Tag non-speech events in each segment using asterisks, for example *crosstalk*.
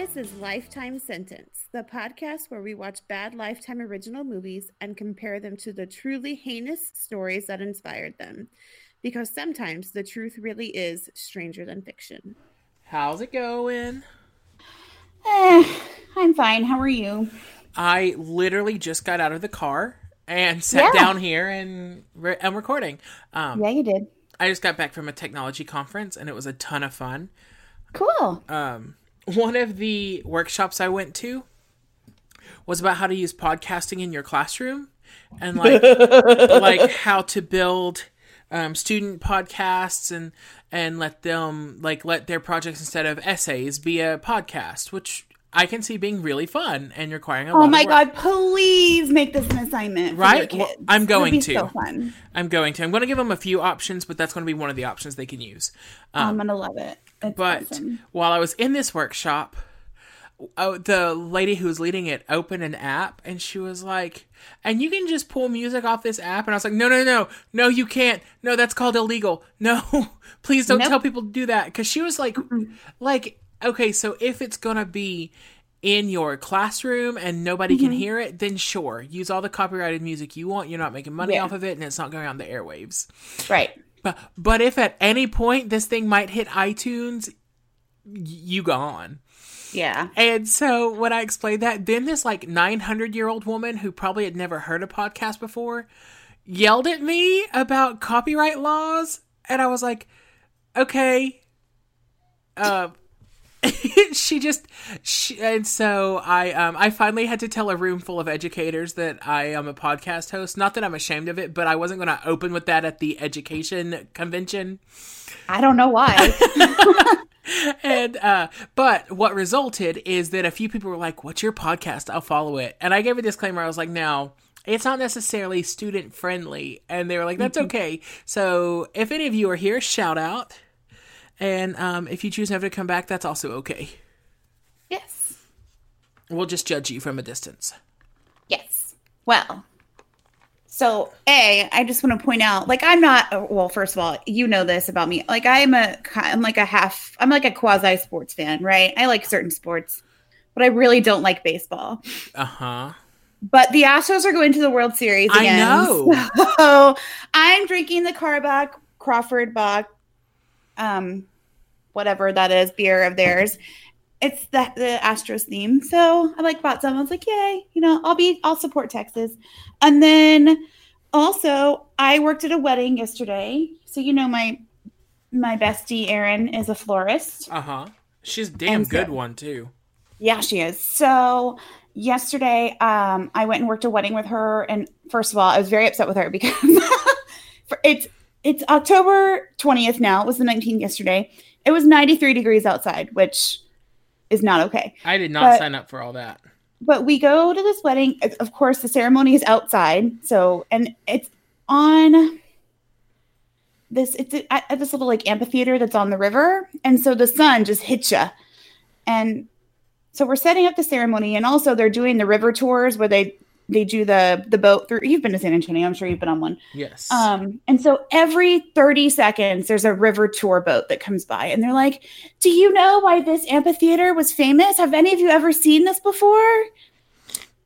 This is Lifetime Sentence, the podcast where we watch bad Lifetime original movies and compare them to the truly heinous stories that inspired them. Because sometimes the truth really is stranger than fiction. How's it going? Eh, I'm fine. How are you? I literally just got out of the car and *laughs* sat Yeah. down here and re- I'm recording. Um, Yeah, you did. I just got back from a technology conference and it was a ton of fun. Cool. Um, one of the workshops I went to was about how to use podcasting in your classroom and like *laughs* like how to build um, student podcasts and and let them like let their projects instead of essays be a podcast, which I can see being really fun and requiring a oh lot oh my god! Please make this an assignment. For Right? Well. I'm going be to. So fun. I'm going to. I'm going to give them a few options, but that's going to be one of the options they can use. Oh, I'm um, gonna love it. It's But awesome. while I was in this workshop, oh, the lady who was leading it opened an app and she was like, and you can just pull music off this app. And I was like, no, no, no, no, you can't. No, that's called illegal. No, *laughs* please don't Nope. tell people to do that. Cause she was like, like, okay, so if it's going to be in your classroom and nobody Mm-hmm. can hear it, then sure, use all the copyrighted music you want. You're not making money Yeah. off of it and it's not going on the airwaves. right. But but if at any point this thing might hit iTunes, y- you gone. Yeah. And so when I explained that, then this like 900 year old woman who probably had never heard a podcast before yelled at me about copyright laws, and I was like, okay. Uh, *laughs* she just she, and so I um I finally had to tell a room full of educators that I am a podcast host. Not that I'm ashamed of it, but I wasn't going to open with that at the education convention. I don't know why. *laughs* *laughs* and uh but what resulted is that a few people were like what's your podcast? I'll follow it. And i gave a disclaimer. I was like no it's not necessarily student friendly. And they were like that's okay. So if any of you are here shout out and um if you choose never to come back that's also okay yes. we'll just judge you from a distance Yes. Well. So, A, I just want to point out, like, I'm not, well, first of all, you know this about me. Like, I'm a, I'm like a half, I'm like a quasi sports fan, right? I like certain sports, but I really don't like baseball. uh-huh But the Astros are going to the World Series I know. *laughs* So I'm drinking the Karbach Crawford Bock, um, whatever that is, beer of theirs. It's the the Astros theme. So I like bought some. I was like, yay, you know, I'll be I'll support Texas. And then also I worked at a wedding yesterday. So you know my my bestie Erin is a florist. uh-huh she's a damn so- good one too Yeah, she is. So yesterday, um, I went and worked a wedding with her, and first of all, I was very upset with her because *laughs* it's it's October twentieth now. It was the nineteenth yesterday. It was ninety three degrees outside, which is not okay. i did not But- sign up for all that But we go to this wedding. Of course, the ceremony is outside. So, and it's on this. It's at, at this little like amphitheater that's on the river, and so the sun just hits you. And so we're setting up the ceremony, and also they're doing the river tours where they they do the the boat through. You've been to San Antonio, I'm sure you've been on one. yes Um, and so every 30 seconds, there's a river tour boat that comes by, and they're like, Do you know why this amphitheater was famous? Have any of you ever seen this before?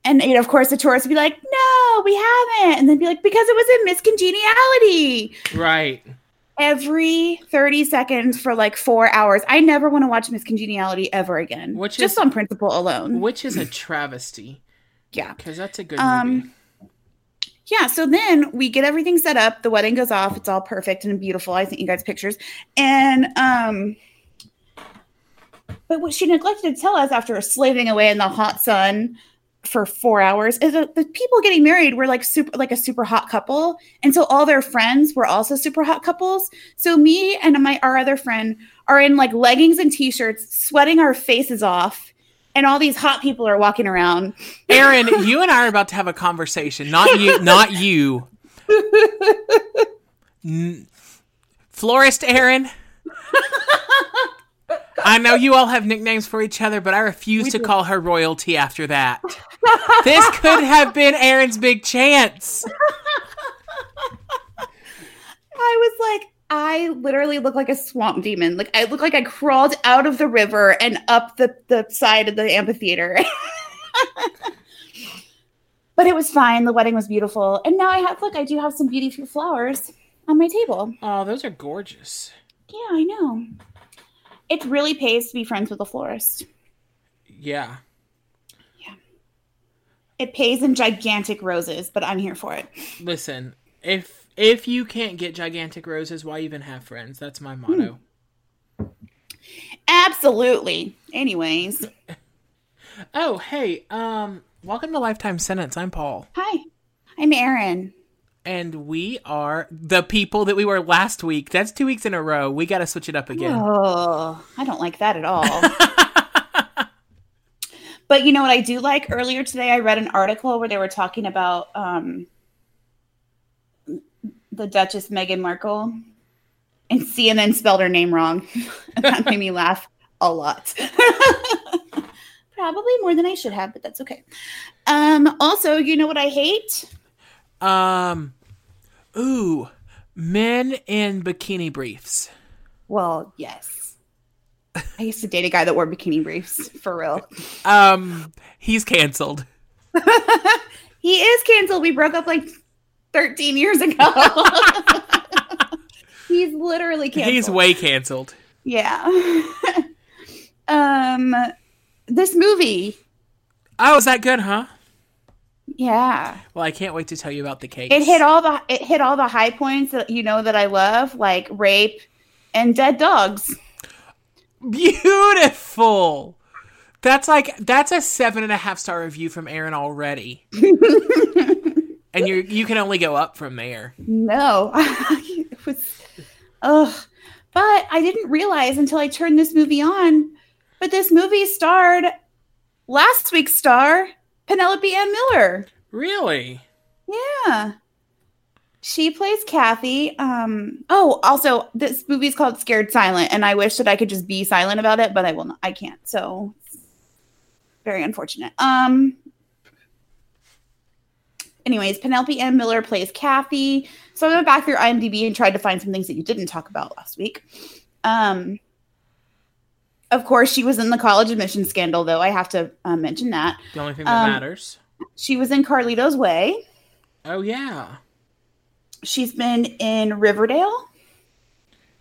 And you know, of course, the tourists would be like, No, we haven't. And then be like, Because it was in Miss Congeniality. right Every 30 seconds for like four hours. I never want to watch Miss Congeniality ever again. Which just is- on principle alone. which is a travesty yeah. because that's a good Um, movie Yeah, so then we get everything set up. The wedding goes off. It's all perfect and beautiful. I sent you guys pictures. And um but what she neglected to tell us after slaving away in the hot sun for four hours is that the people getting married were like super like a super hot couple. And so all their friends were also super hot couples. So me and my our other friend are in like leggings and t-shirts, sweating our faces off. And all these hot people are walking around. Erin, you and I are about to have a conversation. Not you, not you. N- Florist Erin. I know you all have nicknames for each other, but I refuse to call her royalty after that. This could have been Erin's big chance. I was like, I literally look like a swamp demon. Like I look like I crawled out of the river and up the, the side of the amphitheater. *laughs* but it was fine. The wedding was beautiful. And now I have look, I do have some beautiful flowers on my table. Oh, those are gorgeous. Yeah, I know. It really pays to be friends with a florist. Yeah. Yeah. It pays in gigantic roses, but I'm here for it. Listen, if if you can't get gigantic roses, why even have friends? That's my motto. Absolutely. Anyways, *laughs* Oh, hey, um, welcome to Lifetime Sentence. I'm Paul. hi. I'm Erin. And we are the people that we were last week. That's two weeks in a row. We got to switch it up again. Oh, I don't like that at all. *laughs* but you know what I do like? Earlier today, I read an article where they were talking about um, the Duchess Meghan Markle, and CNN spelled her name wrong. *laughs* that made me laugh a lot. *laughs* Probably more than I should have, but that's okay. Um, also, you know what I hate? Um, ooh, men in bikini briefs. Well, yes. I used to date a guy that wore bikini briefs for real. Um, he's canceled. *laughs* He is canceled. We broke up like 13 years ago. *laughs* He's literally canceled. He's way canceled. yeah. *laughs* um this movie. Oh, is that good, huh? Yeah. Well, I can't wait to tell you about the cakes. It hit all the it hit all the high points that you know that I love, like rape and dead dogs. Beautiful. That's like that's a seven and a half star review from Erin already. *laughs* and you you can only go up from there. No. *laughs* it was ugh. But I didn't realize until I turned this movie on. But this movie starred last week's star, Penelope Ann Miller. Really? Yeah. She plays Kathy. Um, oh, also, this movie's called Scared Silent, and I wish that I could just be silent about it, but I will not. I can't. So, very unfortunate. Um, anyways, Penelope Ann Miller plays Kathy. So I went back through IMDb and tried to find some things that you didn't talk about last week. Um, of course, she was in the college admission scandal, though. I have to uh, mention that The only thing that Um, matters. she was in Carlito's Way. Oh yeah. She's been in Riverdale.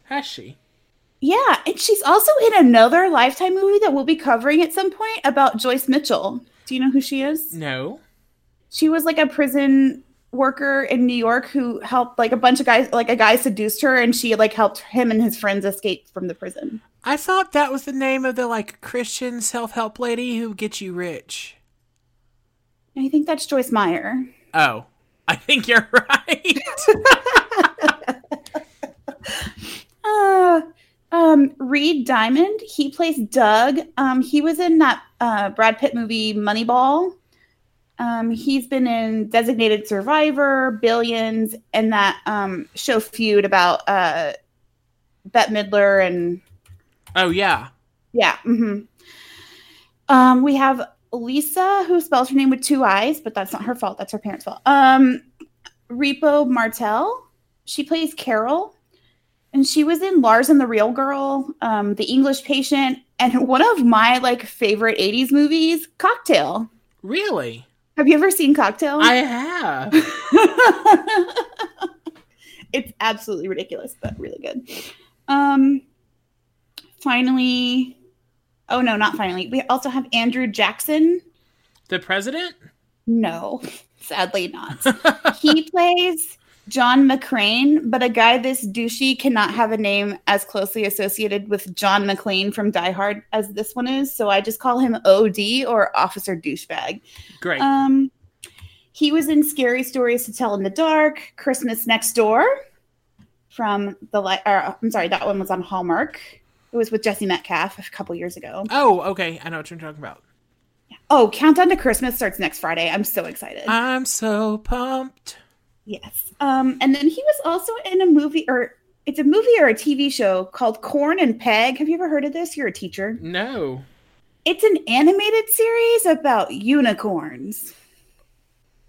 Has she? Yeah, and she's also in another Lifetime movie that we'll be covering at some point about Joyce Mitchell. Do you know who she is? No. She was like a prison worker in New York who helped like a bunch of guys like a guy seduced her and she like helped him and his friends escape from the prison. I thought that was the name of the like Christian self help lady who gets you rich. I think that's Joyce Meyer. Oh. I think you're *laughs* right. *laughs* Uh, um, Reed Diamond, he plays Doug. Um, he was in that uh, Brad Pitt movie Moneyball. Um, he's been in Designated Survivor, Billions, and that um, show Feud about uh, Bette Midler and oh yeah. yeah. hmm Um, we have Lisa, who spells her name with two eyes, but that's not her fault. That's her parents' fault. Um, Repo-Martell, she plays Carol, and she was in Lars and the Real Girl, um, The English Patient, and *laughs* one of my like favorite '80s movies, Cocktail. Really? Have you ever seen Cocktail? I have. *laughs* it's absolutely ridiculous, but really good. Um, finally, oh no, not finally. We also have Andrew Jackson. The president? No, *laughs* sadly not. *laughs* he plays John McCrane, but a guy this douchey cannot have a name as closely associated with John McClane from Die Hard as this one is. So I just call him OD or Officer Douchebag. Great. Um, he was in Scary Stories to Tell in the Dark, Christmas Next Door from the li- or, I'm sorry, that one was on Hallmark. It was with Jesse Metcalfe a couple years ago. oh, okay. I know what you're talking about. Oh, Countdown to Christmas starts next Friday. I'm so excited. I'm so pumped. Yes. Um, and then he was also in a movie or it's a movie or a TV show called Corn and Peg. Have you ever heard of this? You're a teacher. No. It's an animated series about unicorns.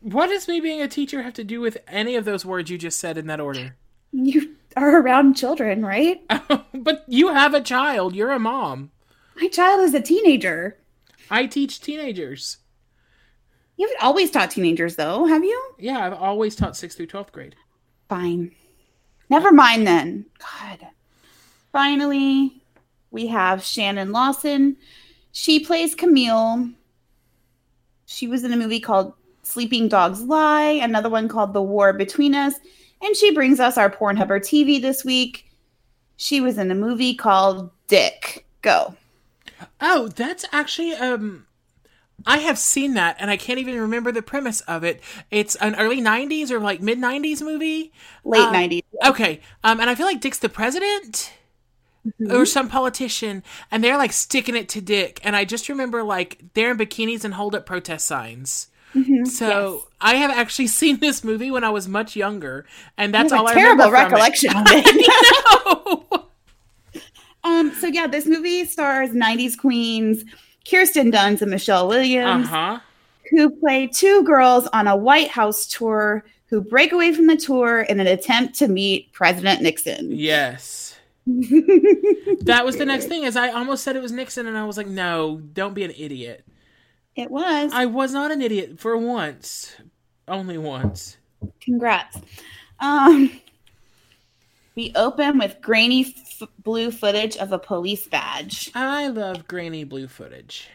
What does me being a teacher have to do with any of those words you just said in that order? You are around children, right? *laughs* but you have a child. You're a mom. My child is a teenager. I teach teenagers. You haven't always taught teenagers, though, have you? Yeah, I've always taught 6th through 12th grade. Fine. Never mind then. God. Finally, we have Shannon Lawson. She plays Camille. She was in a movie called Sleeping Dogs Lie, another one called The War Between Us, and she brings us our Pornhubber TV this week. She was in a movie called Dick. Go. Oh, that's actually um I have seen that and I can't even remember the premise of it. It's an early 90s or like mid 90s movie. Late Um, 90s. Okay. Um and I feel like Dick's the president or some politician and they're like sticking it to Dick and I just remember like they're in bikinis and hold up protest signs. So I have actually *laughs* seen this movie when I was much younger, and that's I have all a I terrible it. recollection of *laughs* it. No. *laughs* um, so yeah, this movie stars 90s queens Kirsten Dunst and Michelle Williams. uh-huh. who play two girls on a White House tour who break away from the tour in an attempt to meet President Nixon. Yes. *laughs* That was the next thing. Is I almost said it was Nixon, and I was like, "No, don't be an idiot." It was. I was not an idiot for once, only once. Congrats. Um, we open with grainy f- blue footage of a police badge, I love grainy blue footage.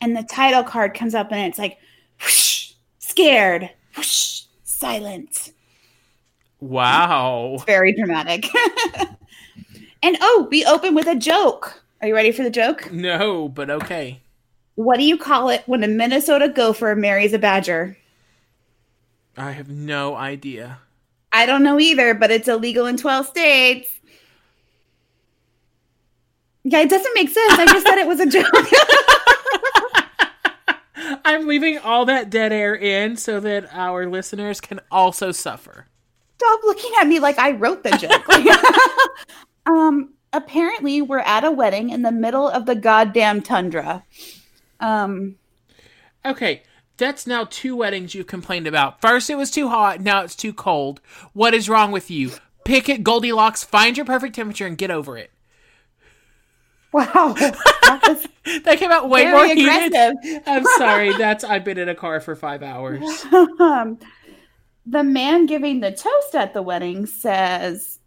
and the title card comes up, and it's like, whoosh, scared, whoosh, silent. Wow. Very dramatic. *laughs* and oh, we open with a joke. Are you ready for the joke? No, but okay. What do you call it when a Minnesota gopher marries a badger? I have no idea. I don't know either, but it's illegal in 12 states. Yeah, it doesn't make sense. I just said it was a joke. *laughs* I'm leaving all that dead air in so that our listeners can also suffer. Stop looking at me like I wrote the joke. *laughs* *laughs* um, apparently, we're at a wedding in the middle of the goddamn tundra. Um, Okay, that's now two weddings you've complained about. First, it was too hot. Now it's too cold. What is wrong with you? Pick it, Goldilocks. Find your perfect temperature and get over it. Wow, that *laughs* That came out way more very heated. aggressive. I'm sorry. That's I've been in a car for five hours. *laughs* um, the man giving the toast at the wedding says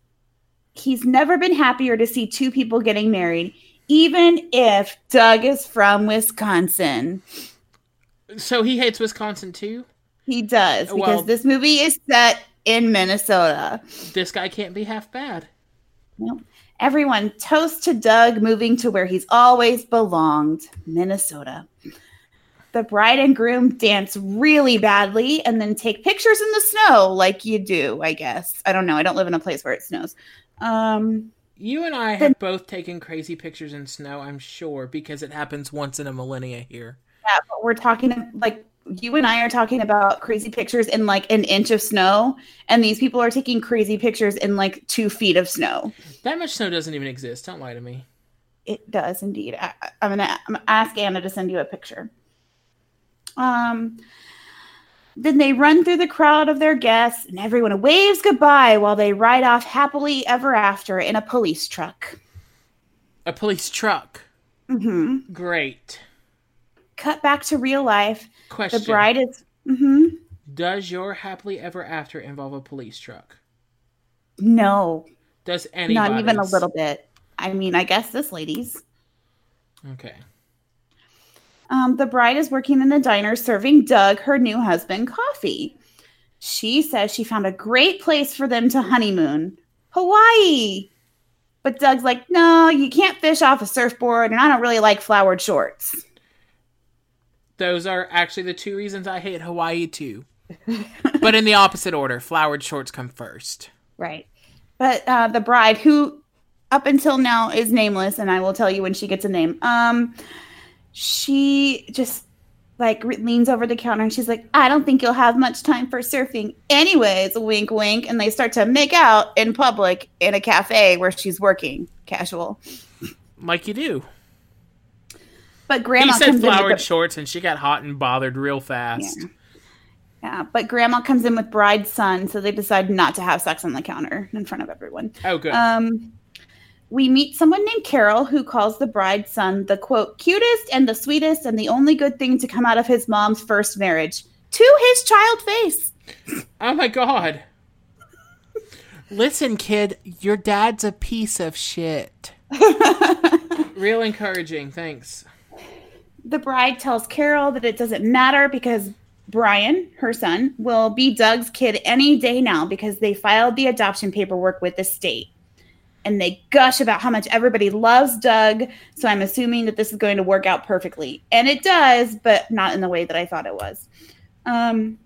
he's never been happier to see two people getting married, even if Doug is from Wisconsin. So he hates Wisconsin too. He does because Well- this movie is set in Minnesota. This guy can't be half bad. Nope. Everyone toast to Doug moving to where he's always belonged, Minnesota. The bride and groom dance really badly and then take pictures in the snow like you do, I guess. I don't know. I don't live in a place where it snows. Um, You and I have both taken crazy pictures in snow, I'm sure, because it happens once in a millennia here. yeah, but we're talking like you and I are talking about crazy pictures in like an inch of snow, and these people are taking crazy pictures in like two feet of snow. That much snow doesn't even exist. Don't lie to me. It does indeed. I, I'm gonna I'm gonna ask Anna to send you a picture. Um. Then they run through the crowd of their guests, and everyone waves goodbye while they ride off happily ever after in a police truck. A police truck. Mm-hmm. Great. Cut back to real life. Question. The bride is. hmm Does your happily ever after involve a police truck? No, Does anybody? not even a little bit. I mean, I guess this lady's. Okay. Um, the bride is working in a diner serving Doug, her new husband, coffee. She says she found a great place for them to honeymoon Hawaii. But Doug's like, no, you can't fish off a surfboard, and I don't really like flowered shorts. Those are actually the two reasons I hate Hawaii too. but in the opposite order, flowered shorts come first. Right. But uh, the bride, who up until now is nameless, and I will tell you when she gets a name, um, she just like leans over the counter and she's like, I don't think you'll have much time for surfing. Anyways, wink, wink. And they start to make out in public in a cafe where she's working, casual. Like you do. But grandma he said comes in flowered shorts and she got hot and bothered real fast. Yeah. Yeah, but grandma comes in with bride's son, so they decide not to have sex on the counter in front of everyone. Oh, good. Um, we meet someone named Carol who calls the bride's son the quote cutest and the sweetest and the only good thing to come out of his mom's first marriage to his child face. *laughs* oh my god. Listen, kid, your dad's a piece of shit. *laughs* Real encouraging, thanks. The bride tells Carol that it doesn't matter because Brian, her son, will be Doug's kid any day now because they filed the adoption paperwork with the state. And they gush about how much everybody loves Doug. So I'm assuming that this is going to work out perfectly. And it does, but not in the way that I thought it was. Um,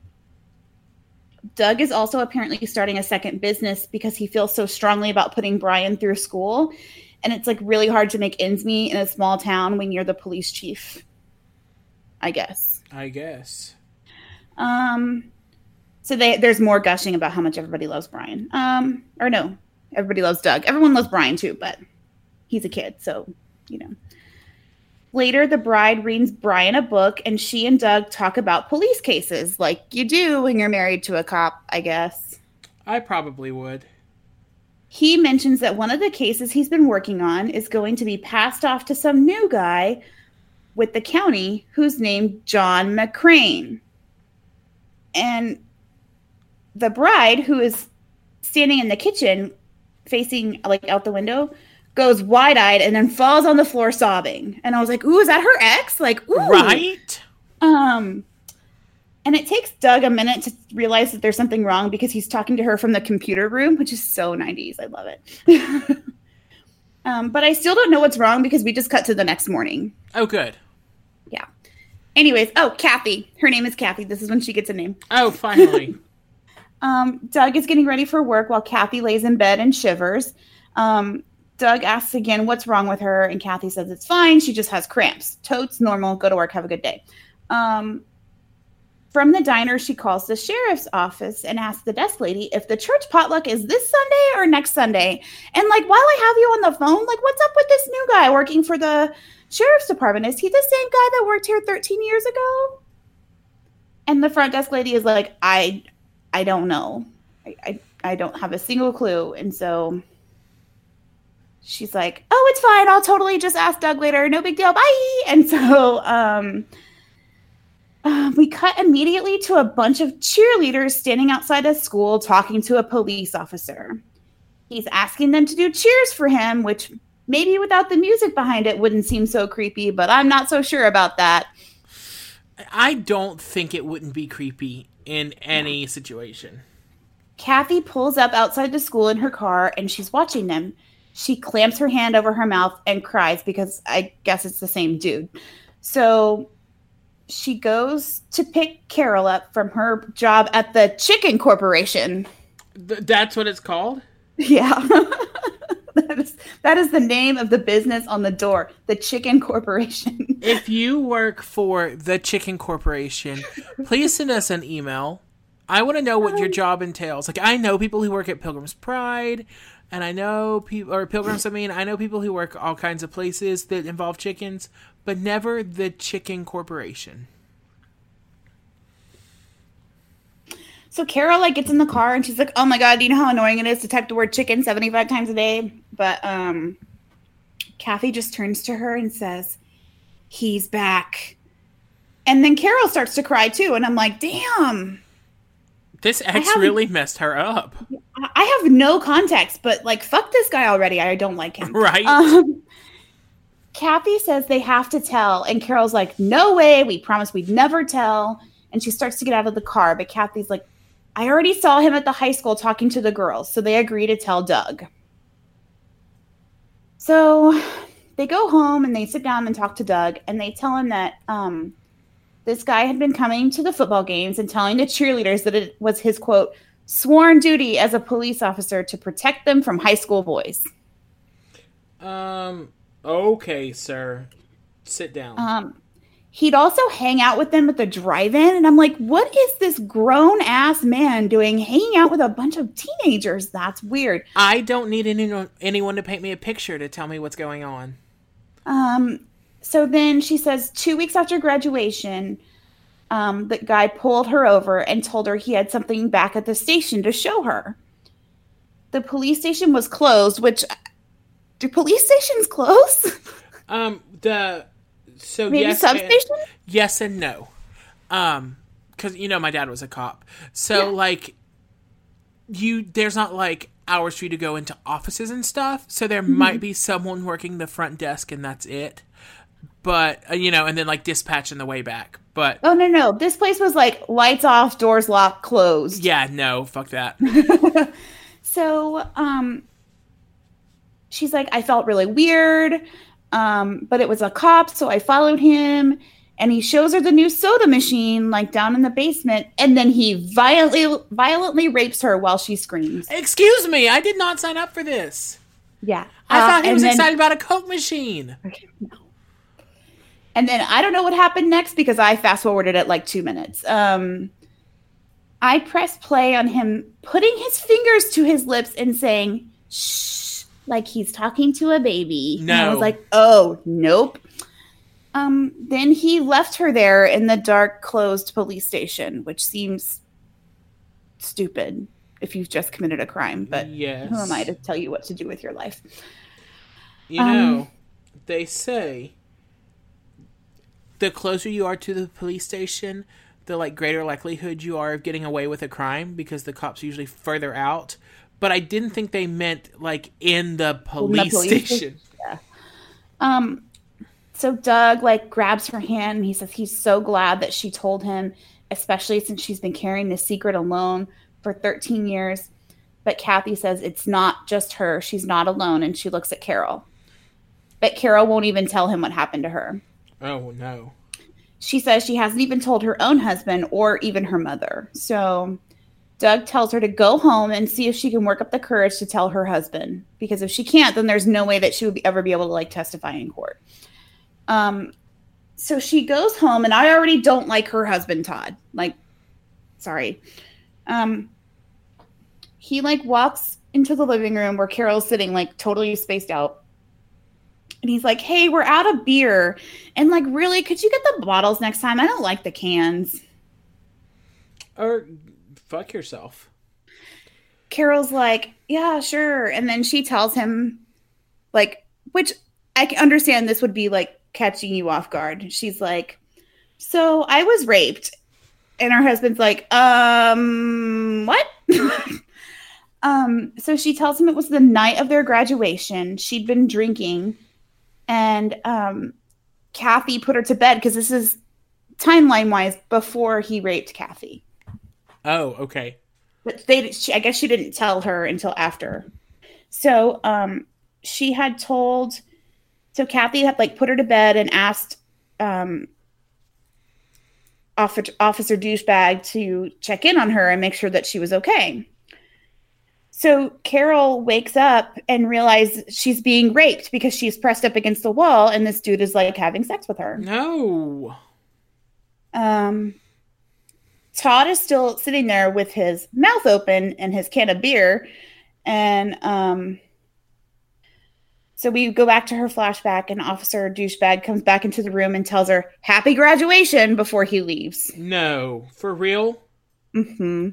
Doug is also apparently starting a second business because he feels so strongly about putting Brian through school. And it's like really hard to make ends meet in a small town when you're the police chief. I guess. I guess. Um, so they, there's more gushing about how much everybody loves Brian. Um, or no, everybody loves Doug. Everyone loves Brian too, but he's a kid, so you know. Later, the bride reads Brian a book, and she and Doug talk about police cases, like you do when you're married to a cop, I guess. I probably would. He mentions that one of the cases he's been working on is going to be passed off to some new guy with the county who's named John McCrane. And the bride, who is standing in the kitchen facing like out the window, goes wide eyed and then falls on the floor sobbing. And I was like, ooh, is that her ex? Like, ooh. Right? Um, and it takes Doug a minute to realize that there's something wrong because he's talking to her from the computer room, which is so 90s. I love it. *laughs* um, but I still don't know what's wrong because we just cut to the next morning. Oh, good. Anyways, oh, Kathy. Her name is Kathy. This is when she gets a name. Oh, finally. *laughs* um, Doug is getting ready for work while Kathy lays in bed and shivers. Um, Doug asks again what's wrong with her, and Kathy says it's fine. She just has cramps. Totes normal. Go to work. Have a good day. Um, from the diner, she calls the sheriff's office and asks the desk lady if the church potluck is this Sunday or next Sunday. And like, while I have you on the phone, like, what's up with this new guy working for the sheriff's department? Is he the same guy that worked here 13 years ago? And the front desk lady is like, I, I don't know. I, I, I don't have a single clue. And so she's like, "Oh, it's fine. I'll totally just ask Doug later. No big deal. Bye." And so um, uh, we cut immediately to a bunch of cheerleaders standing outside a school talking to a police officer. He's asking them to do cheers for him, which maybe without the music behind it wouldn't seem so creepy, but I'm not so sure about that. I don't think it wouldn't be creepy in any situation. Kathy pulls up outside the school in her car and she's watching them she clamps her hand over her mouth and cries because I guess it's the same dude. So she goes to pick Carol up from her job at the Chicken Corporation. Th- that's what it's called? *laughs* Yeah. *laughs* *laughs* that, is, that is the name of the business on the door, the Chicken Corporation. *laughs* if you work for the Chicken Corporation, please send us an email. I want to know what your um, job entails. Like, I know people who work at Pilgrim's Pride and I know people or pilgrims. I mean, I know people who work all kinds of places that involve chickens, but never the chicken corporation. So Carol like gets in the car and she's like, "Oh my god, do you know how annoying it is to type the word chicken 75 times a day?" But um Kathy just turns to her and says, "He's back." And then Carol starts to cry too, and I'm like, "Damn." This ex really messed her up. I have no context, but like, fuck this guy already. I don't like him. Right. Um, Kathy says they have to tell, and Carol's like, no way. We promised we'd never tell. And she starts to get out of the car, but Kathy's like, I already saw him at the high school talking to the girls, so they agree to tell Doug. So they go home and they sit down and talk to Doug, and they tell him that um, this guy had been coming to the football games and telling the cheerleaders that it was his quote sworn duty as a police officer to protect them from high school boys. Um okay, sir. Sit down. Um he'd also hang out with them at the drive-in and I'm like, "What is this grown ass man doing hanging out with a bunch of teenagers? That's weird." I don't need anyone anyone to paint me a picture to tell me what's going on. Um so then she says 2 weeks after graduation, um, the guy pulled her over and told her he had something back at the station to show her. The police station was closed, which do police stations close? *laughs* Um, the so Maybe yes, substation? and, yes and no. Um, because you know my dad was a cop, so Yeah. like you there's not like hours for you to go into offices and stuff. So there Mm-hmm. might be someone working the front desk and that's it. But uh, you know, and then like dispatch in the way back. But Oh no, no. This place was like lights off, doors locked, closed. yeah, no, fuck that. *laughs* So, um, she's like, I felt really weird, um, but it was a cop, so I followed him, and he shows her the new soda machine, like down in the basement, and then he violently, violently rapes her while she screams. Excuse me, I did not sign up for this. Yeah, I Uh, thought he was then- excited about a Coke machine. And then I don't know what happened next because I fast forwarded it like two minutes. Um, I pressed play on him putting his fingers to his lips and saying, shh, like he's talking to a baby. And I was like, oh, nope. Um, then he left her there in the dark, closed police station, which seems stupid if you've just committed a crime. But yes. who am I to tell you what to do with your life? You Um, know, they say the closer you are to the police station, the like greater likelihood you are of getting away with a crime because the cops are usually further out. But I didn't think they meant like in the police, police station. Um, so Doug like grabs her hand and he says he's so glad that she told him, especially since she's been carrying this secret alone for 13 years. But Kathy says it's not just her; she's not alone, and she looks at Carol. But Carol won't even tell him what happened to her. Oh no. She says she hasn't even told her own husband or even her mother. So Doug tells her to go home and see if she can work up the courage to tell her husband. Because if she can't, then there's no way that she would be, ever be able to like testify in court. Um, so she goes home, and I already don't like her husband, Todd. Like, sorry. Um, he like walks into the living room where Carol's sitting, like totally spaced out. And he's like, "Hey, we're out of beer." And like, really, could you get the bottles next time? I don't like the cans. Or fuck yourself. Carol's like, yeah, sure. And then she tells him, like, which I can understand this would be like catching you off guard. She's like, so I was raped. And her husband's like, um, what? *laughs* um, so she tells him it was the night of their graduation. She'd been drinking. And um, Kathy put her to bed because this is timeline wise before he raped Kathy. Oh, okay. but they she, i guess she didn't tell her until after so um she had told so kathy had like put her to bed and asked um officer, officer douchebag to check in on her and make sure that she was okay so carol wakes up and realizes she's being raped because she's pressed up against the wall and this dude is like having sex with her No. um, Todd is still sitting there with his mouth open and his can of beer. And um, so we go back to her flashback, and Officer Douchebag comes back into the room and tells her, Happy graduation before he leaves. No. For real? hmm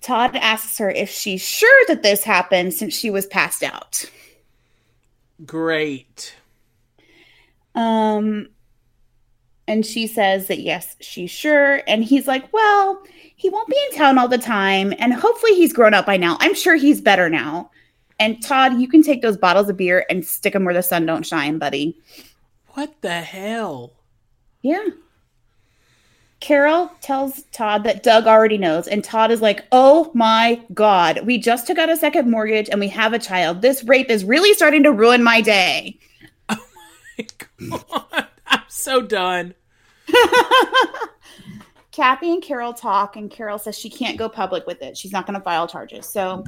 Todd asks her if she's sure that this happened since she was passed out. Great. Um, and she says that yes, she's sure. And he's like, well, he won't be in town all the time. And hopefully he's grown up by now. I'm sure he's better now. And Todd, you can take those bottles of beer and stick them where the sun don't shine, buddy. What the hell? Yeah. Carol tells Todd that Doug already knows. And Todd is like, oh my God, we just took out a second mortgage and we have a child. This rape is really starting to ruin my day. *laughs* Oh God, *laughs* I'm so done. *laughs* Kathy and Carol talk, and Carol says she can't go public with it. She's not going to file charges. So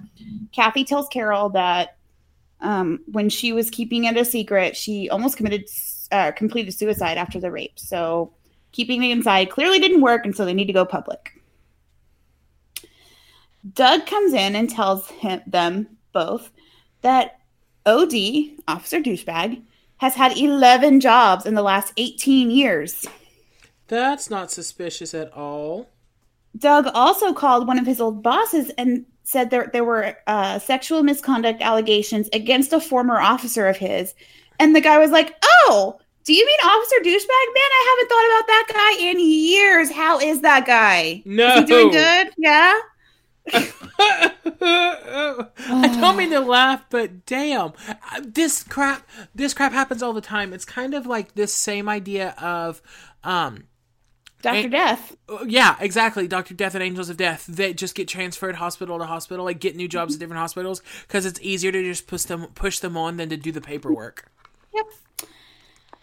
Kathy tells Carol that um, when she was keeping it a secret, she almost committed, uh, completed suicide after the rape. So keeping it inside clearly didn't work, and so they need to go public. Doug comes in and tells him, them both that OD, Officer Douchebag, has had 11 jobs in the last 18 years. That's not suspicious at all. Doug also called one of his old bosses and said there there were uh, sexual misconduct allegations against a former officer of his, and the guy was like, "Oh, do you mean Officer Douchebag? Man, I haven't thought about that guy in years. How is that guy? No. Is he doing good? Yeah." I don't mean to laugh, but damn, this crap, this crap happens all the time. It's kind of like this same idea of, um, Doctor And- Death. yeah, exactly. Doctor Death and Angels of Death. They just get transferred hospital to hospital, like get new jobs at different hospitals because it's easier to just push them push them on than to do the paperwork. Yep.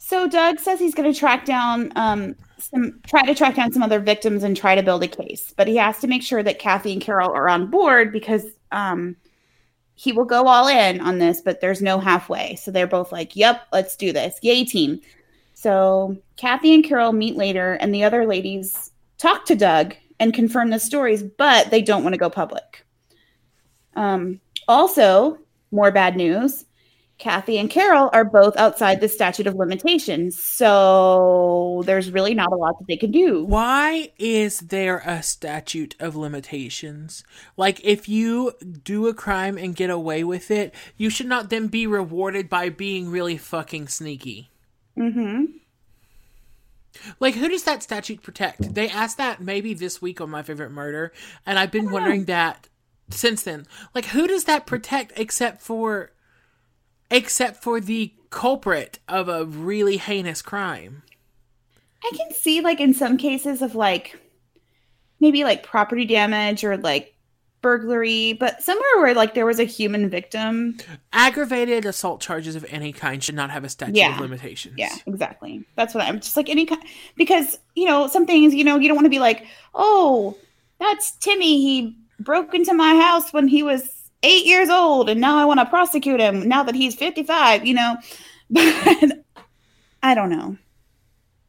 So Doug says he's going to track down um, some, try to track down some other victims and try to build a case, but he has to make sure that Kathy and Carol are on board because um, he will go all in on this, but there's no halfway. So they're both like, "Yep, let's do this, yay team." So Kathy and Carol meet later, and the other ladies talk to Doug and confirm the stories, but they don't want to go public. Um, also, more bad news. Kathy and Carol are both outside the statute of limitations. So there's really not a lot that they can do. Why is there a statute of limitations? Like, if you do a crime and get away with it, you should not then be rewarded by being really fucking sneaky. Mm-hmm. Like, who does that statute protect? They asked that maybe this week on My Favorite Murder, and I've been wondering that since then. Like, who does that protect except for, except for the culprit of a really heinous crime? I can see like in some cases of like maybe like property damage or like burglary, but somewhere where like there was a human victim. Aggravated assault charges of any kind should not have a statute Yeah. of limitations. Yeah, exactly. That's what I'm just like any kind because you know some things you know you don't want to be like oh that's Timmy he broke into my house when he was eight years old and now I want to prosecute him now that he's 55 you know? *laughs* But I don't know.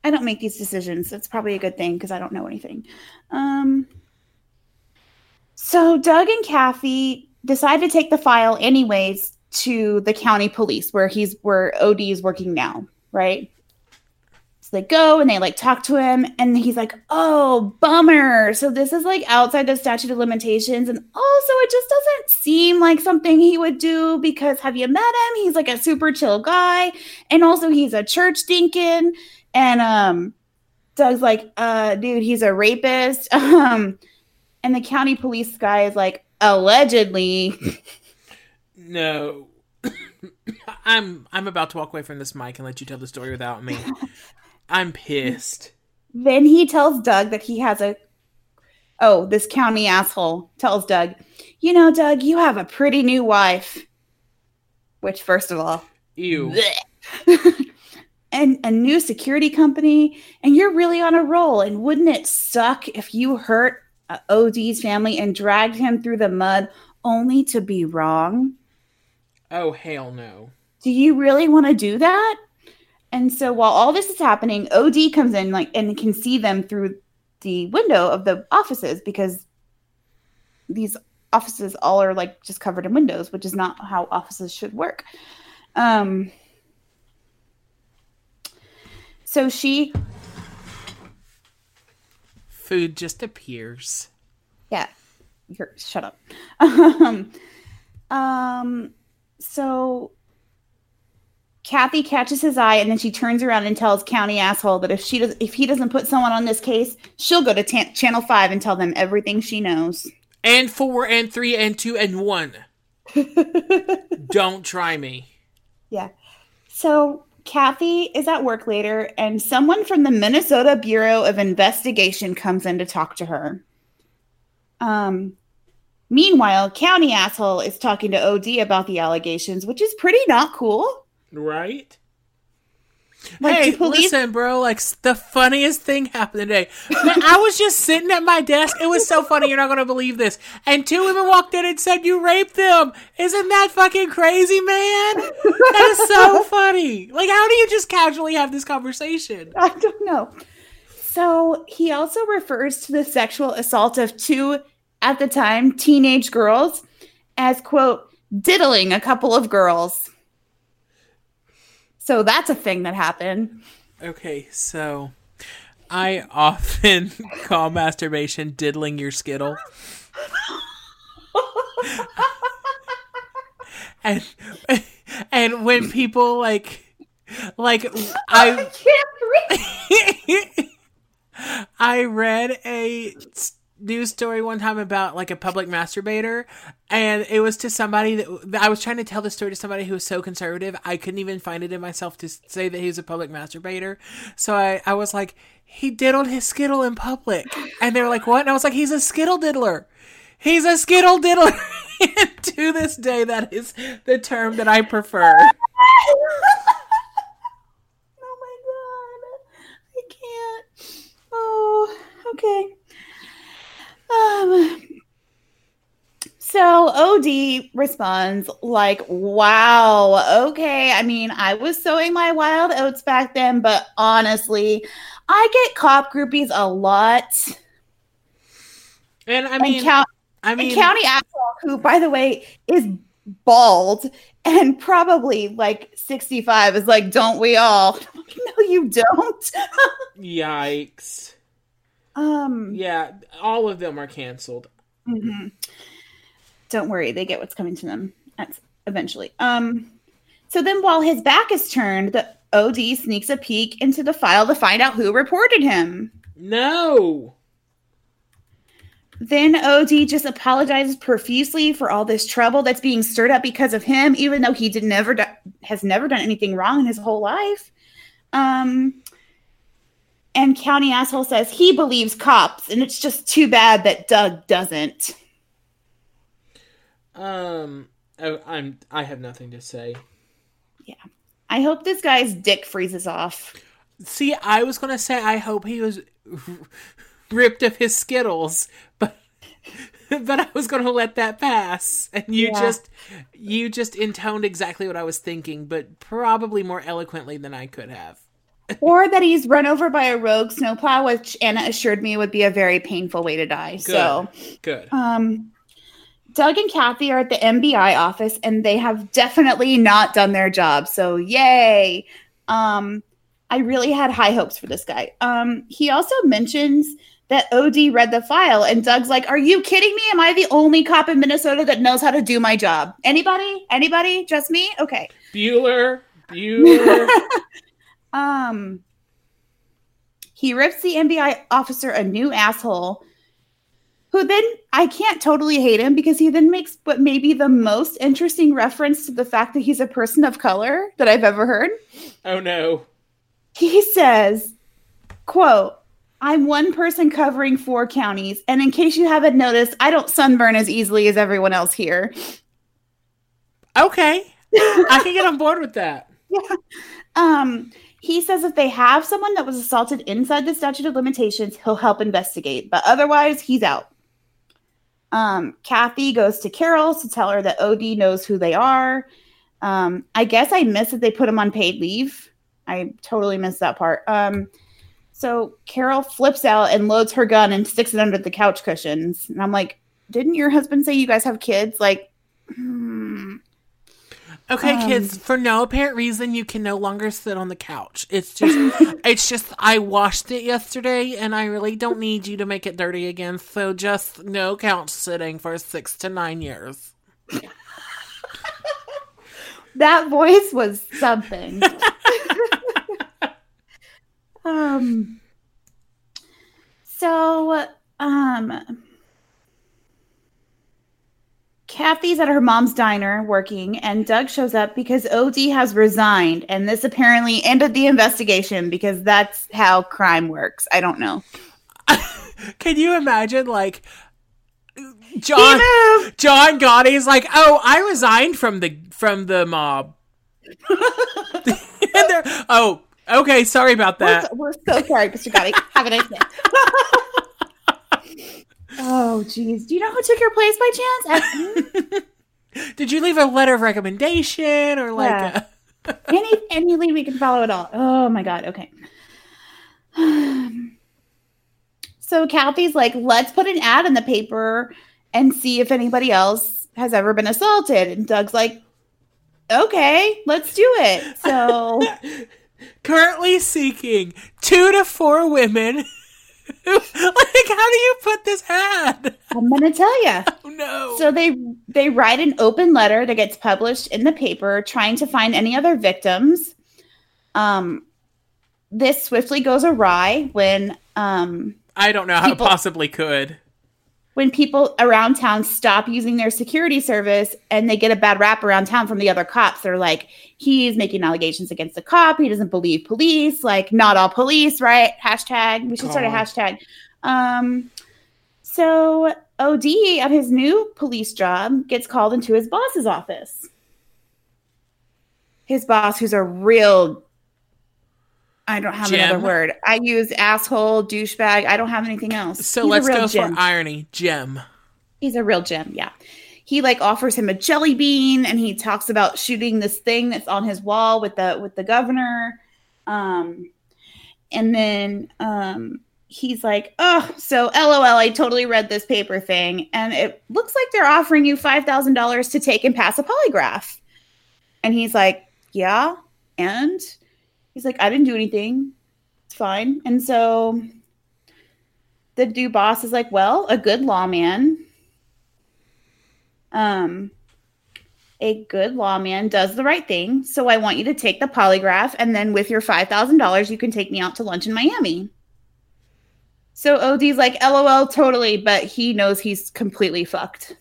I don't make these decisions. That's probably a good thing because I don't know anything. Um so Doug and Kathy decide to take the file anyways to the county police where he's where OD is working now, right? So they go and they like talk to him and he's like, "Oh, bummer." So this is like outside the statute of limitations and also it just doesn't seem like something he would do because have you met him? He's like a super chill guy and also he's a church deacon and um Doug's like, "Uh dude, he's a rapist." *laughs* Um and the county police guy is like, "Allegedly." No. *coughs* I'm I'm about to walk away from this mic and let you tell the story without me. *laughs* I'm pissed. Then he tells Doug that he has a. Oh, this county asshole tells Doug, you know, Doug, you have a pretty new wife. Which, first of all, Ew. *laughs* and a new security company, and you're really on a roll. And wouldn't it suck if you hurt uh, OD's family and dragged him through the mud only to be wrong? Oh hell no. do you really want to do that? And so while all this is happening, OD comes in like and can see them through the window of the offices because these offices all are like just covered in windows, which is not how offices should work. Um so she Food just appears. yeah, you're shut up. *laughs* Um, um, so Kathy catches his eye, and then she turns around and tells County asshole that if she does, if he doesn't put someone on this case, she'll go to ta- Channel Five and tell them everything she knows. And four and three and two and one. *laughs* Don't try me. Yeah. So Kathy is at work later, and someone from the Minnesota Bureau of Investigation comes in to talk to her. Um, meanwhile, County asshole is talking to OD about the allegations, which is pretty not cool. Right? Like, hey, police- listen, bro. Like the funniest thing happened today. I was just sitting at my desk. It was so funny. You're not gonna believe this. And two women walked in and said you raped them. Isn't that fucking crazy, man? That is so *laughs* funny. Like, how do you just casually have this conversation? I don't know. So he also refers to the sexual assault of two, at the time, teenage girls as, quote, diddling a couple of girls. So that's a thing that happened. Okay, so I often *laughs* call masturbation diddling your skittle. and and when people like like I I *laughs* read a news story one time about like a public masturbator and it was to somebody that I was trying to tell the story to somebody who was so conservative I couldn't even find it in myself to say that he was a public masturbator. So I, I was like he diddled his skittle in public. And they were like what? And I was like he's a skittle diddler. He's a skittle diddler. *laughs* To this day that is the term that I prefer. *laughs* Oh my god. I can't. Oh okay um, so OD responds like, "Wow, okay. I mean, I was sowing my wild oats back then, but honestly, I get cop groupies a lot." And I mean, and count, I mean, County asshole, who by the way is bald and probably like sixty-five, is like, "Don't we all?" *laughs* no, you don't. *laughs* yikes. Um. Yeah, all of them are canceled. Mm-hmm. Don't worry, they get what's coming to them eventually. Um. So then, while his back is turned, the OD sneaks a peek into the file to find out who reported him. No. Then OD just apologizes profusely for all this trouble that's being stirred up because of him, even though he did never do- has never done anything wrong in his whole life. Um, and County Asshole says he believes cops, and it's just too bad that Doug doesn't. Um, I, I'm I have nothing to say. Yeah, I hope this guy's dick freezes off. See, I was gonna say I hope he was *laughs* ripped of his skittles, *laughs* but but I was gonna let that pass, and you yeah. just you just intoned exactly what I was thinking, but probably more eloquently than I could have *laughs* or that he's run over by a rogue snowplow, which Anna assured me would be a very painful way to die. Good. So good. Um, Doug and Kathy are at the MBI office, and they have definitely not done their job. So yay! Um, I really had high hopes for this guy. Um, he also mentions that OD read the file, and Doug's like, "Are you kidding me? Am I the only cop in Minnesota that knows how to do my job? Anybody? Anybody? Just me? Okay." Bueller. Bueller. *laughs* Um, he rips the NBI officer a new asshole, who then I can't totally hate him because he then makes what may be the most interesting reference to the fact that he's a person of color that I've ever heard. Oh no. He says, quote, I'm one person covering four counties, and in case you haven't noticed, I don't sunburn as easily as everyone else here. Okay. I can get on board with that. *laughs* Yeah. Um, he says if they have someone that was assaulted inside the statute of limitations, he'll help investigate, but otherwise, he's out. Um, Kathy goes to Carol to tell her that OD knows who they are. Um, I guess I missed that they put him on paid leave. I totally missed that part. Um, so Carol flips out and loads her gun and sticks it under the couch cushions. And I'm like, didn't your husband say you guys have kids? Like, hmm, Okay, um, kids, for no apparent reason you can no longer sit on the couch. It's just *laughs* it's just I washed it yesterday and I really don't need you to make it dirty again. So just no couch sitting for 6 to 9 years. *laughs* that voice was something. *laughs* um so um Kathy's at her mom's diner working, and Doug shows up because OD has resigned. And this apparently ended the investigation because that's how crime works. I don't know. *laughs* Can you imagine, like, John John Gotti's like, oh, I resigned from the from the mob. *laughs* oh, okay, sorry about that. We're, we're so sorry, Mr. Gotti. Have a nice day. *laughs* Oh, geez. Do you know who took your place by chance? *laughs* Did you leave a letter of recommendation or like yeah. a... *laughs* any any lead we can follow at all? Oh my god. Okay. *sighs* so Kathy's like, let's put an ad in the paper and see if anybody else has ever been assaulted. And Doug's like, okay, let's do it. So *laughs* Currently seeking two to four women. *laughs* like, how do you put this ad? I'm gonna tell you. *laughs* Oh no. So they they write an open letter that gets published in the paper, trying to find any other victims. Um, this swiftly goes awry when um I don't know how people- it possibly could. When people around town stop using their security service and they get a bad rap around town from the other cops. They're like, he's making allegations against the cop. He doesn't believe police. Like, not all police, right? Hashtag. We should start a hashtag. Um, so OD at his new police job gets called into his boss's office. His boss, who's a real I don't have another word. I use asshole, douchebag. I don't have anything else. So He's let's go gem. for irony. Gem. He's a real gem, yeah. He like offers him a jelly bean and he talks about shooting this thing that's on his wall with the with the governor. Um and then um he's like, "Oh, so LOL, I totally read this paper thing and it looks like they're offering you $5,000 to take and pass a polygraph." And he's like, "Yeah." And he's like, "I didn't do anything. It's fine." And so the dude boss is like, "Well, a good lawman um a good lawman does the right thing. So I want you to take the polygraph and then with your $5,000 you can take me out to lunch in Miami. So OD's like, "LOL, totally," but he knows he's completely fucked.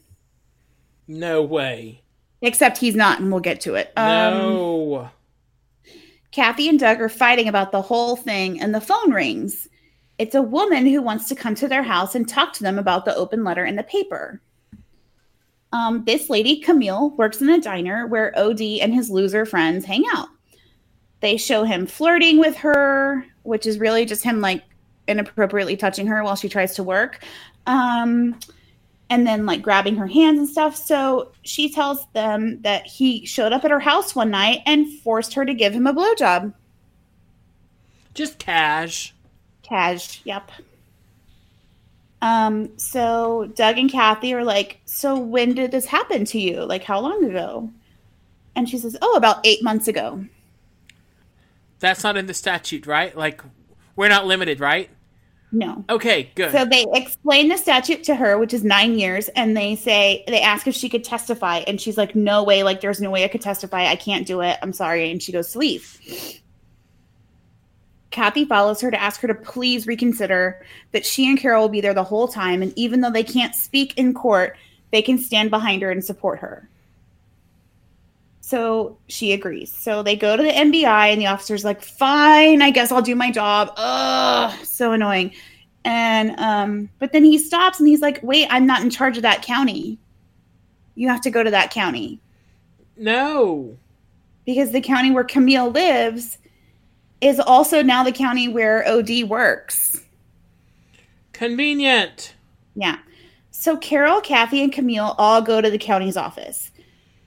No way. Except he's not and we'll get to it. Um, no. Kathy and Doug are fighting about the whole thing, and the phone rings. It's a woman who wants to come to their house and talk to them about the open letter in the paper. Um, this lady, Camille, works in a diner where OD and his loser friends hang out. They show him flirting with her, which is really just him like inappropriately touching her while she tries to work. Um, and then like grabbing her hands and stuff. So she tells them that he showed up at her house one night and forced her to give him a blowjob. Just cash. Cash, yep. Um, so Doug and Kathy are like, So when did this happen to you? Like, how long ago? And she says, Oh, about eight months ago. That's not in the statute, right? Like, we're not limited, right? No. Okay, good. So they explain the statute to her, which is nine years, and they say they ask if she could testify, and she's like, "No way! Like, there's no way I could testify. I can't do it. I'm sorry." And she goes to leave. Kathy follows her to ask her to please reconsider that she and Carol will be there the whole time, and even though they can't speak in court, they can stand behind her and support her. So she agrees. So they go to the NBI, and the officer's like, "Fine, I guess I'll do my job." Ugh, so annoying. And um, but then he stops and he's like, "Wait, I'm not in charge of that county. You have to go to that county no. because the county where Camille lives is also now the county where OD works." Convenient. Yeah. So Carol, Kathy, and Camille all go to the county's office.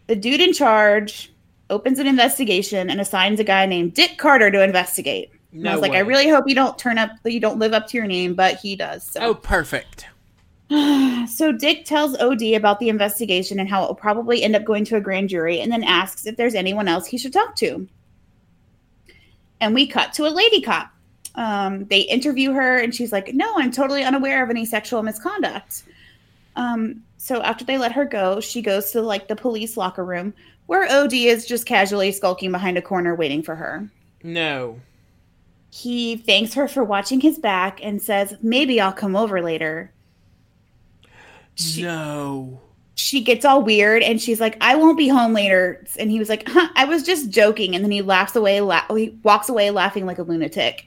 The dude in charge opens an investigation and assigns a guy named Dick Carter to investigate. No And I was like, way. I really hope you don't turn up, you don't live up to your name, but he does. So. Oh, perfect. *sighs* So Dick tells OD about the investigation and how it will probably end up going to a grand jury and then asks if there's anyone else he should talk to. And we cut to a lady cop. Um, they interview her and she's like, No, I'm totally unaware of any sexual misconduct. Um, so after they let her go, she goes to like the police locker room where OD is just casually skulking behind a corner waiting for her. No. He thanks her for watching his back and says, Maybe I'll come over later. She- no. she gets all weird and she's like, I won't be home later. And he was like, huh, I was just joking. And then he laughs away, la- he walks away laughing like a lunatic.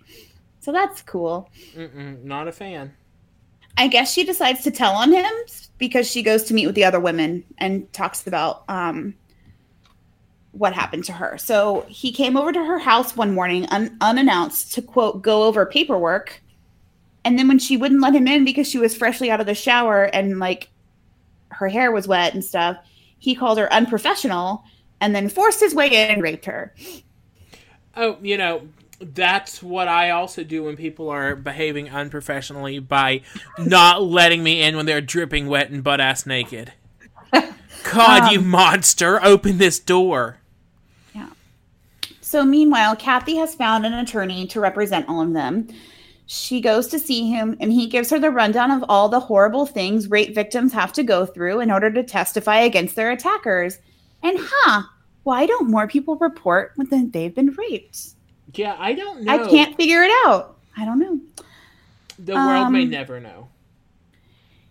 So that's cool. Mm-mm, not a fan. I guess she decides to tell on him because she goes to meet with the other women and talks about um, what happened to her. So he came over to her house one morning un- unannounced to quote, go over paperwork. And then when she wouldn't let him in because she was freshly out of the shower and like her hair was wet and stuff, he called her unprofessional and then forced his way in and raped her. Oh, you know, that's what I also do when people are behaving unprofessionally by not letting me in when they're dripping wet and butt ass naked. *laughs* God, you Um, monster! Open this door. Yeah. So, meanwhile, Kathy has found an attorney to represent all of them. She goes to see him, and he gives her the rundown of all the horrible things rape victims have to go through in order to testify against their attackers. And, huh, why don't more people report when they've been raped? Yeah, I don't know. I can't figure it out. I don't know. The world may um, never know.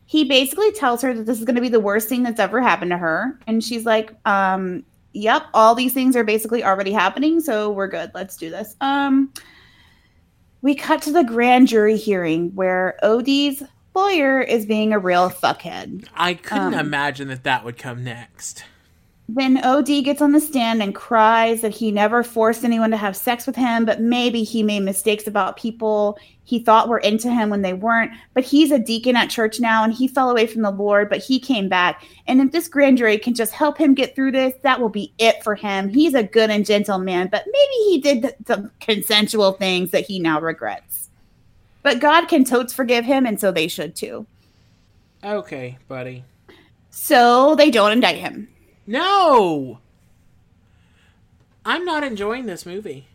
he basically tells her that this is going to be the worst thing that's ever happened to her and she's like um yep all these things are basically already happening so we're good let's do this um we cut to the grand jury hearing where od's lawyer is being a real fuckhead I couldn't um, imagine that that would come next. Then od gets on the stand and cries that he never forced anyone to have sex with him but maybe he made mistakes about people he thought were into him when they weren't but he's a deacon at church now and he fell away from the lord but he came back. And if this grand jury can just help him get through this that will be it for him. He's a good and gentle man but maybe he did some consensual things that he now regrets. But god can totes forgive him and so they should too. Okay, buddy. so they don't indict him No! I'm not enjoying this movie.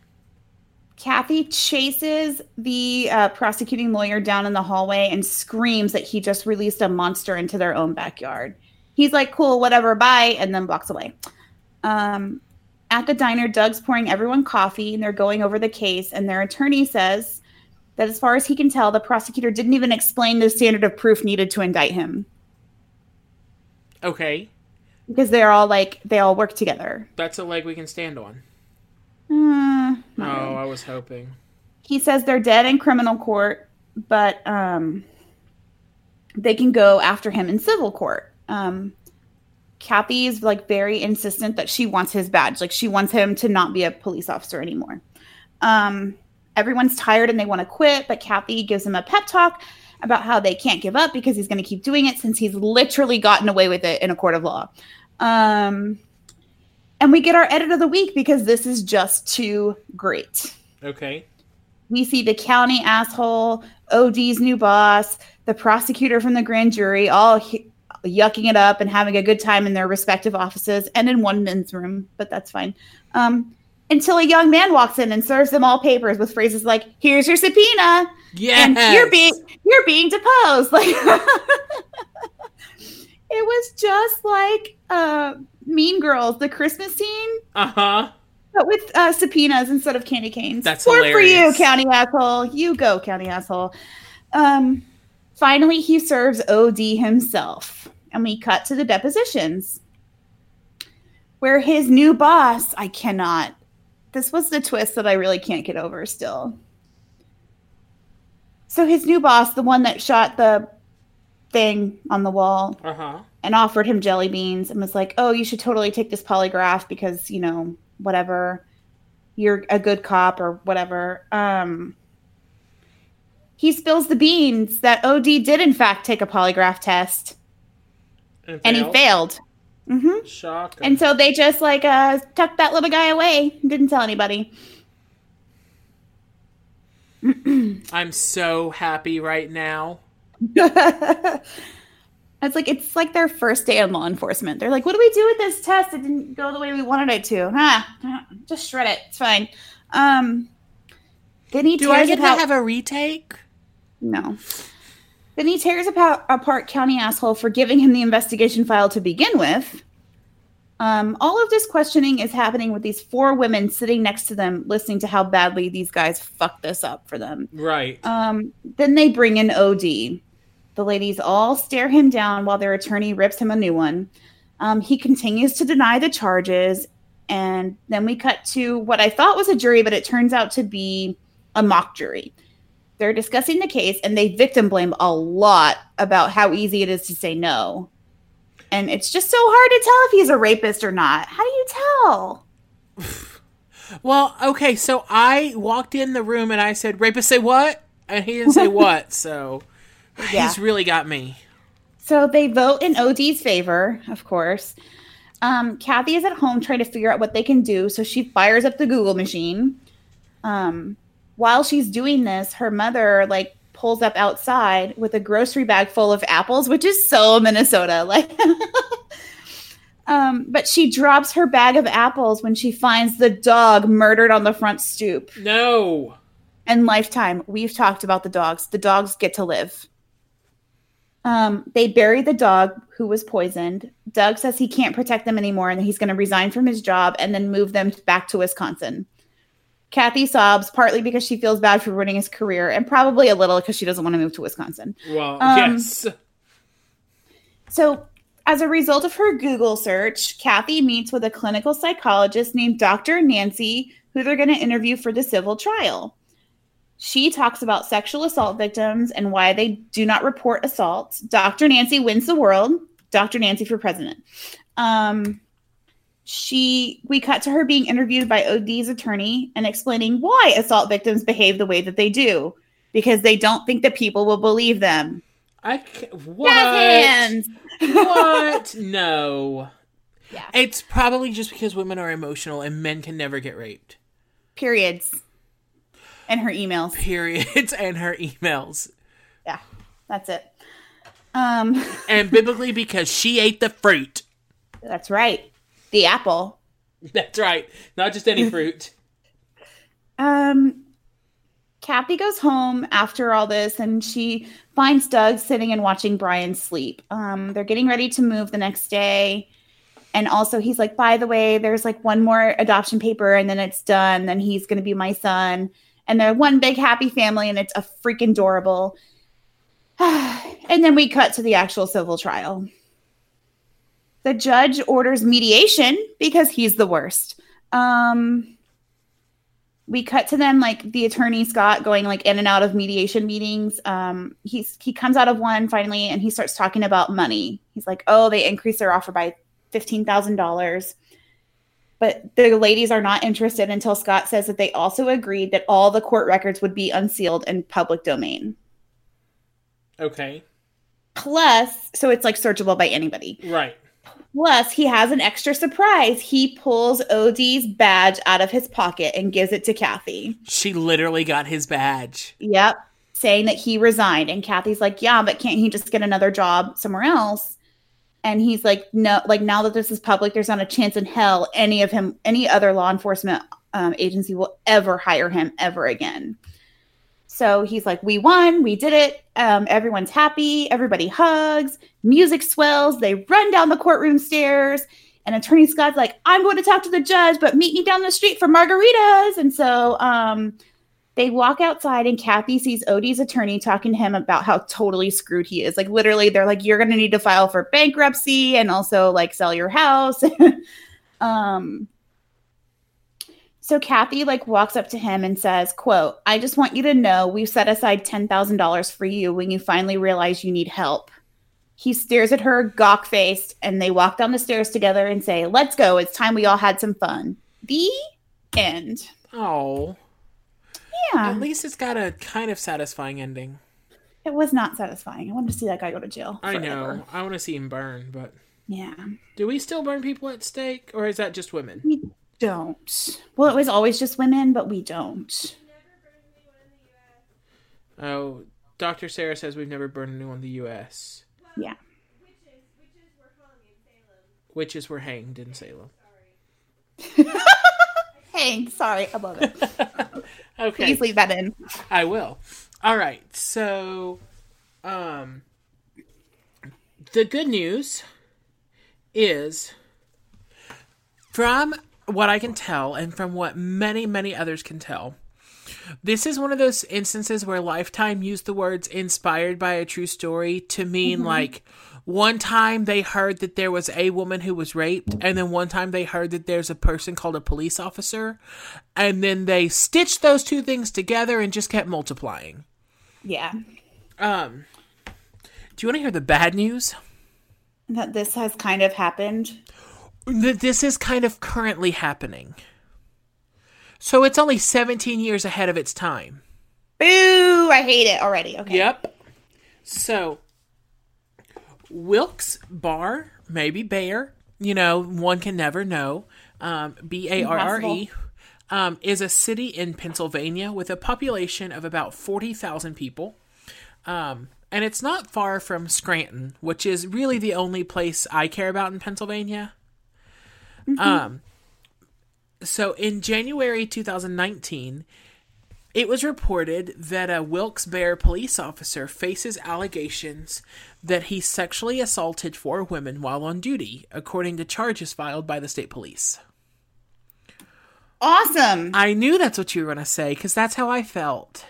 Kathy chases the uh, prosecuting lawyer down in the hallway and screams that he just released a monster into their own backyard. He's like, cool, whatever, bye, and then walks away. Um, at the diner, Doug's pouring everyone coffee and they're going over the case, and their attorney says that as far as he can tell, the prosecutor didn't even explain the standard of proof needed to indict him Okay, because they're all like, they all work together. that's a leg we can stand on. Uh, Oh. I was hoping. he says they're dead in criminal court, but um, they can go after him in civil court. Um, Kathy is like very insistent that she wants his badge, like she wants him to not be a police officer anymore. Um, everyone's tired and they want to quit, but Kathy gives him a pep talk about how they can't give up because he's going to keep doing it since he's literally gotten away with it in a court of law. Um, and we get our edit of the week because this is just too great Okay. we see the county asshole, OD's new boss, the prosecutor from the grand jury, all he- yucking it up and having a good time in their respective offices and in one men's room, but that's fine. Um, until a young man walks in and serves them all papers with phrases like, "Here's your subpoena," Yes. and "You're being you're being deposed." *laughs* Like, it was just like uh, Mean Girls, the Christmas scene Uh huh. but with uh, subpoenas instead of candy canes. That's More for you, county asshole. You go, county asshole. Um, finally, he serves OD himself, and we cut to the depositions, where his new boss. I cannot. This was the twist that I really can't get over. Still. So his new boss, the one that shot the thing on the wall, Uh huh. and offered him jelly beans and was like, "Oh, you should totally take this polygraph because you know whatever, you're a good cop or whatever." Um, he spills the beans that OD did in fact take a polygraph test and he failed. Hmm Shocker. And so they just like uh, tucked that little guy away, didn't tell anybody. *clears throat* I'm so happy right now. *laughs* It's like it's like their first day in law enforcement. They're like, "What do we do with this test? It didn't go the way we wanted it to. Huh? just shred it. It's fine." Um, then he Do I get to have a retake? no. Then he tears apart, apart County asshole for giving him the investigation file to begin with. Um, all of this questioning is happening with these four women sitting next to them, listening to how badly these guys fucked this up for them. Right. Um, then they bring in OD. The ladies all stare him down while their attorney rips him a new one. Um, he continues to deny the charges. And then we cut to what I thought was a jury, but it turns out to be a mock jury. They're discussing the case and they victim blame a lot about how easy it is to say no. And it's just so hard to tell if he's a rapist or not. How do you tell? *sighs* Well, okay, so I walked in the room and I said, Rapist, say what? And he didn't say what, *laughs* so Yeah. he's really got me. So they vote in OD's favor, of course. Um, Kathy is at home trying to figure out what they can do, so she fires up the Google machine. Um, while she's doing this, her mother like pulls up outside with a grocery bag full of apples, which is so Minnesota. *laughs* Like, Um, but she drops her bag of apples when she finds the dog murdered on the front stoop. No. And Lifetime, we've talked about the dogs. The dogs get to live. Um, they bury the dog who was poisoned. Doug says he can't protect them anymore and he's going to resign from his job and then move them back to Wisconsin. Kathy sobs, partly because she feels bad for ruining his career, and probably a little because she doesn't want to move to Wisconsin. Well, Um, yes. So, as a result of her Google search, Kathy meets with a clinical psychologist named Dr. Nancy, who they're going to interview for the civil trial. She talks about sexual assault victims and why they do not report assaults. Dr. Nancy wins the world. Dr. Nancy for president. Um, she we cut to her being interviewed by OD's attorney and explaining why assault victims behave the way that they do because they don't think that people will believe them. I ca- what? Hands. what? *laughs* No. Yeah. It's probably just because women are emotional and men can never get raped. Periods. And her emails. Periods *laughs* and her emails. Yeah, that's it. Um, And biblically because she ate the fruit. *laughs* that's right. The apple. *laughs* That's right. Not just any fruit. *laughs* Um, Kathy goes home after all this and she finds Doug sitting and watching Brian sleep. Um, they're getting ready to move the next day. And also, he's like, by the way, there's like one more adoption paper and then it's done. Then he's going to be my son. And they're one big happy family and it's a freaking adorable. *sighs* and then we cut to the actual civil trial. The judge orders mediation because he's the worst. Um, we cut to them like the attorney Scott going like in and out of mediation meetings. Um, he's he comes out of one finally and he starts talking about money. He's like, "Oh, they increased their offer by fifteen thousand dollars." But the ladies are not interested until Scott says that they also agreed that all the court records would be unsealed and public domain. Okay. Plus, so it's like searchable by anybody. Right. Plus, he has an extra surprise. He pulls OD's badge out of his pocket and gives it to Kathy. She literally got his badge. Yep. Saying that he resigned. And Kathy's like, yeah, but can't he just get another job somewhere else? And he's like, no, like now that this is public, there's not a chance in hell any of him, any other law enforcement um, agency will ever hire him ever again. So he's like, we won, we did it. Um, everyone's happy, everybody hugs, music swells, they run down the courtroom stairs. And Attorney Scott's like, I'm going to talk to the judge, but meet me down the street for margaritas. And so um, they walk outside, and Kathy sees OD's attorney talking to him about how totally screwed he is. Like, literally, they're like, You're going to need to file for bankruptcy and also like sell your house. *laughs* um, so Kathy like walks up to him and says, quote, I just want you to know we've set aside $10,000 for you when you finally realize you need help. He stares at her gawk faced and they walk down the stairs together and say, let's go. It's time we all had some fun. The end. Oh. Yeah. At least it's got a kind of satisfying ending. It was not satisfying. I wanted to see that guy go to jail. I know. I want to see him burn, but Yeah. do we still burn people at stake or is that just women? We don't. Well, it was always just women, but we don't. Oh, Dr. Sarah says we've never burned anyone in the US. Yeah. Witches were hanged in Salem. *laughs* Hey, sorry. I love it. *laughs* Okay. Please leave that in. I will. All right. So, um, the good news is from what I can tell, and from what many, many others can tell, this is one of those instances where Lifetime used the words inspired by a true story to mean like one time they heard that there was a woman who was raped, and then one time they heard that there's a person called a police officer, and then they stitched those two things together and just kept multiplying. Yeah. Um, do you want to hear the bad news? That this has kind of happened. This is kind of currently happening. So it's only 17 years ahead of its time. Boo! I hate it already. Okay. Yep. So, Wilkes Bar, maybe Bear, you know, one can never know. Um, B A R R E, um, is a city in Pennsylvania with a population of about 40,000 people. Um, and it's not far from Scranton, which is really the only place I care about in Pennsylvania. Um, so in January 2019, it was reported that a Wilkes-Barre police officer faces allegations that he sexually assaulted four women while on duty, according to charges filed by the state police. Awesome. I knew that's what you were going to say because that's how I felt.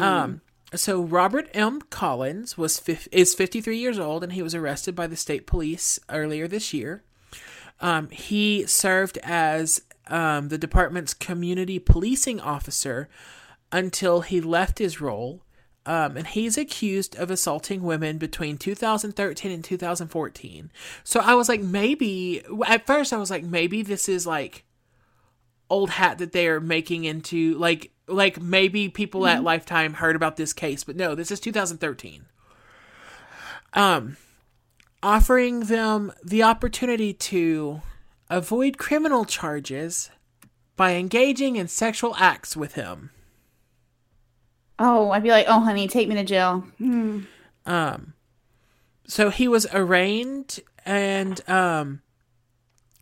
Um, so Robert M. Collins was fif- is 53 years old and he was arrested by the state police earlier this year. Um, he served as um, the department's community policing officer until he left his role. Um, and he's accused of assaulting women between 2013 and 2014. So I was like, maybe, at first, I was like, maybe this is like old hat that they're making into like like maybe people at lifetime heard about this case but no this is 2013 um offering them the opportunity to avoid criminal charges by engaging in sexual acts with him oh, I'd be like, oh, honey, take me to jail. Hmm. um so he was arraigned and um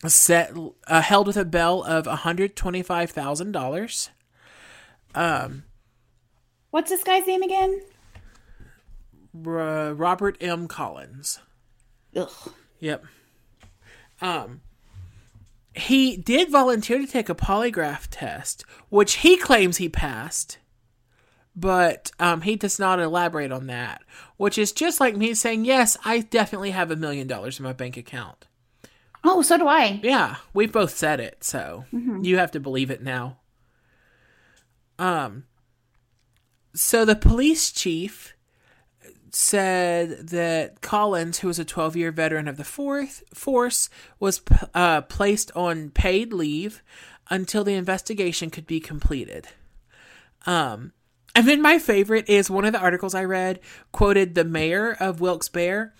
set uh, held with a bail of $125,000 um What's this guy's name again? R- Robert M. Collins. Ugh. Yep. Um, he did volunteer to take a polygraph test, which he claims he passed, but um, he does not elaborate on that. Which is just like me saying, "Yes, I definitely have a million dollars in my bank account." Oh, so do I. Yeah, we've both said it, so you have to believe it now. Um so the police chief said that Collins, who was a 12-year veteran of the fourth force, was uh, placed on paid leave until the investigation could be completed. Um and then my favorite is one of the articles I read quoted the mayor of Wilkes-Barre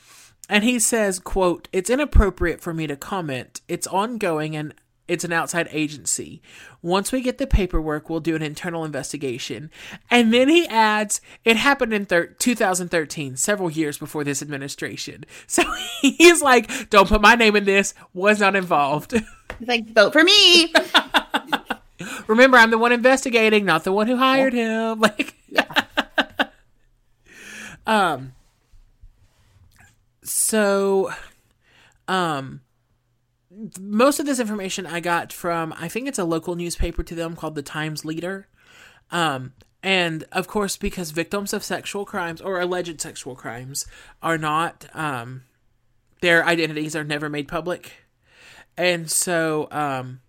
and he says, quote, It's inappropriate for me to comment. It's ongoing and it's an outside agency. Once we get the paperwork, we'll do an internal investigation. And then he adds, It happened in thir- 2013, several years before this administration. *laughs* So he's like, Don't put my name in this, was not involved. *laughs* He's like, vote for me. *laughs* Remember, I'm the one investigating, not the one who hired him. Like, um, so, um, most of this information I got from I think it's a local newspaper to them called the Times Leader. Um, and of course, because victims of sexual crimes or alleged sexual crimes are not, um, their identities are never made public. And so, um,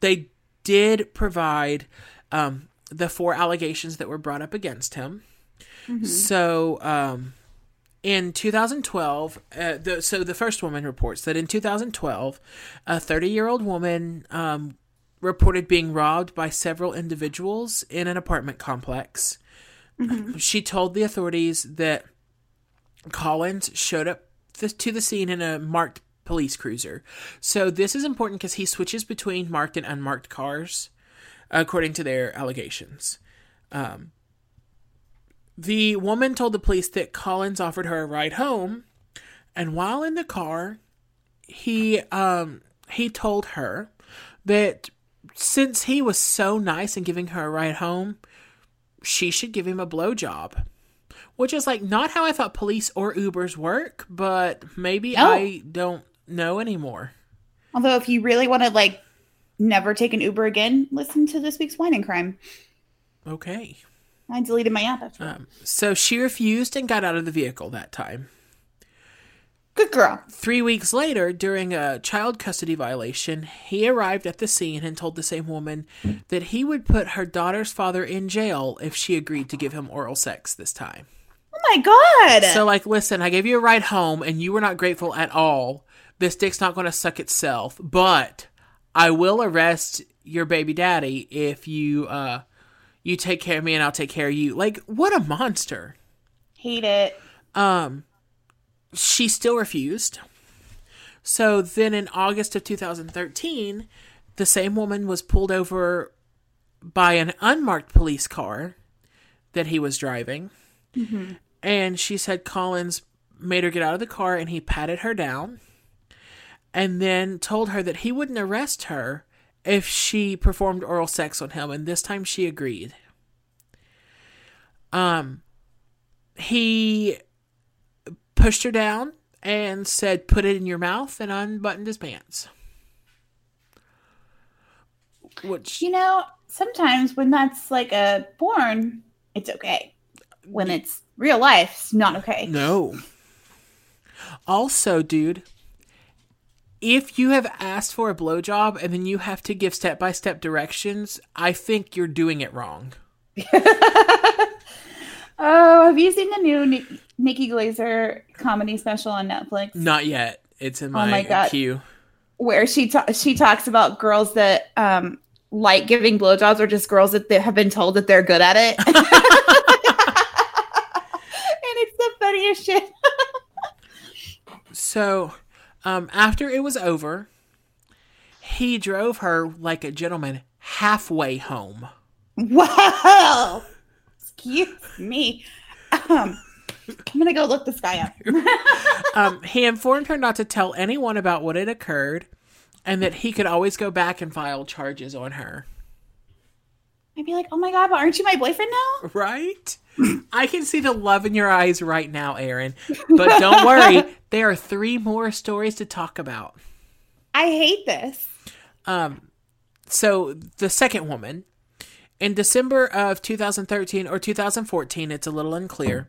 they did provide, um, the four allegations that were brought up against him. So, um, in 2012, uh, the, so the first woman reports that in 2012, a 30 year old woman um, reported being robbed by several individuals in an apartment complex. She told the authorities that Collins showed up th- to the scene in a marked police cruiser. So this is important because he switches between marked and unmarked cars, according to their allegations. Um, the woman told the police that Collins offered her a ride home, and while in the car, he um he told her that since he was so nice in giving her a ride home, she should give him a blowjob. Which is like not how I thought police or Ubers work, but maybe No. I don't know anymore. Although, if you really want to like never take an Uber again, listen to this week's Wine and Crime. Okay. I deleted my app after. Um, so she refused and got out of the vehicle that time. Good girl. Three weeks later, during a child custody violation, he arrived at the scene and told the same woman that he would put her daughter's father in jail if she agreed to give him oral sex this time. Oh my god. So, like, listen, I gave you a ride home and you were not grateful at all. This dick's not going to suck itself, but I will arrest your baby daddy if you, uh, you take care of me and I'll take care of you. Like, what a monster. Hate it. Um, she still refused. So then in August of 2013, the same woman was pulled over by an unmarked police car that he was driving. And she said Collins made her get out of the car and he patted her down. and then told her that he wouldn't arrest her if she performed oral sex on him, and this time she agreed. Um, he pushed her down and said, "Put it in your mouth," and unbuttoned his pants. Which You know, sometimes when that's like a porn, it's okay. When it's real life, it's not okay. no. Also, dude, if you have asked for a blowjob and then you have to give step by step directions, I think you're doing it wrong. *laughs* Oh, have you seen the new Ni- Nikki Glazer comedy special on Netflix Not yet. It's in my, Oh my God. queue. where she ta- she talks about girls that um like giving blowjobs or just girls that they have been told that they're good at it. *laughs* *laughs* and it's the funniest shit. So, um, after it was over, he drove her like a gentleman halfway home. Wow. Excuse me. Um, I'm gonna go look this guy up. *laughs* Um, he informed her not to tell anyone about what had occurred and that he could always go back and file charges on her. I'd be like, oh my god, but aren't you my boyfriend now? Right? I can see the love in your eyes right now, Erin. But don't worry, *laughs* there are three more stories to talk about. I hate this. Um, so the second woman, in December of 2013 or 2014, it's a little unclear.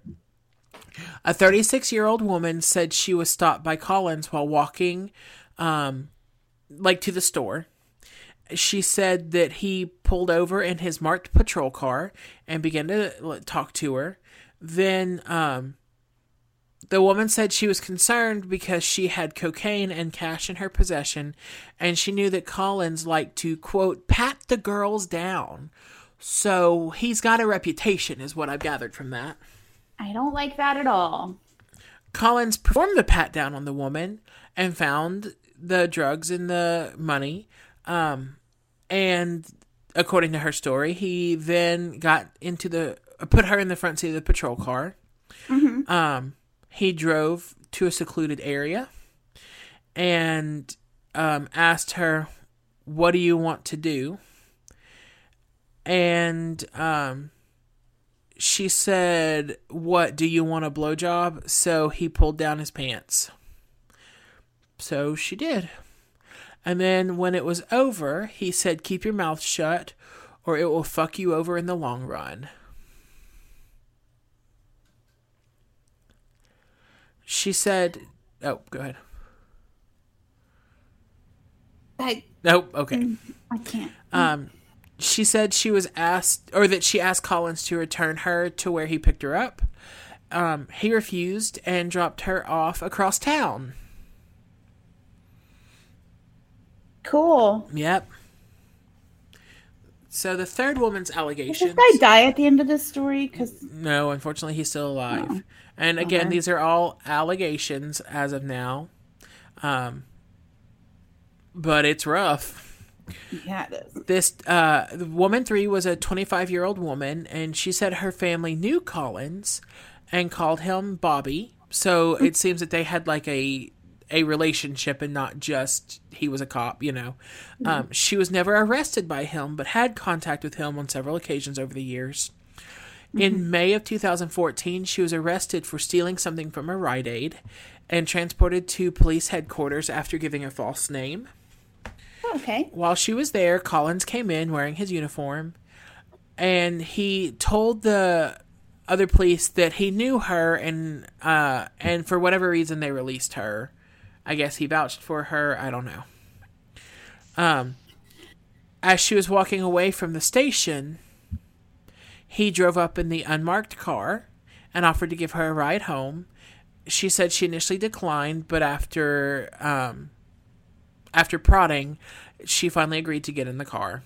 A 36 year old woman said she was stopped by Collins while walking, um, like to the store. She said that he pulled over in his marked patrol car and began to talk to her. Then, um, the woman said she was concerned because she had cocaine and cash in her possession, and she knew that Collins liked to, quote, pat the girls down. So he's got a reputation, is what I've gathered from that. I don't like that at all. Collins performed the pat down on the woman and found the drugs and the money. Um, and according to her story, he then got into the put her in the front seat of the patrol car. Um, he drove to a secluded area and um, asked her, "What do you want to do?" And um, she said, What, do you want a blowjob? So he pulled down his pants. So she did. And then when it was over, he said, Keep your mouth shut or it will fuck you over in the long run. She said, Oh, go ahead. I Nope, okay. I can't. Um, she said she was asked, or that she asked Collins to return her to where he picked her up. Um, he refused and dropped her off across town. Cool. Yep. So the third woman's Does allegations. this guy die at the end of this story? Because No, unfortunately, he's still alive. Oh. And again, Okay. these are all allegations as of now. Um, but it's rough. yeah, it is. This uh, the woman three was a 25 year old woman, and she said her family knew Collins and called him Bobby. So it seems that they had like a a relationship and not just he was a cop. You know, um, she was never arrested by him, but had contact with him on several occasions over the years. In May of 2014, she was arrested for stealing something from a Rite Aid and transported to police headquarters after giving a false name. Oh, okay. While she was there, Collins came in wearing his uniform and he told the other police that he knew her and uh and for whatever reason they released her. I guess he vouched for her, I don't know. Um as she was walking away from the station, he drove up in the unmarked car and offered to give her a ride home. She said she initially declined, but after um after prodding, she finally agreed to get in the car.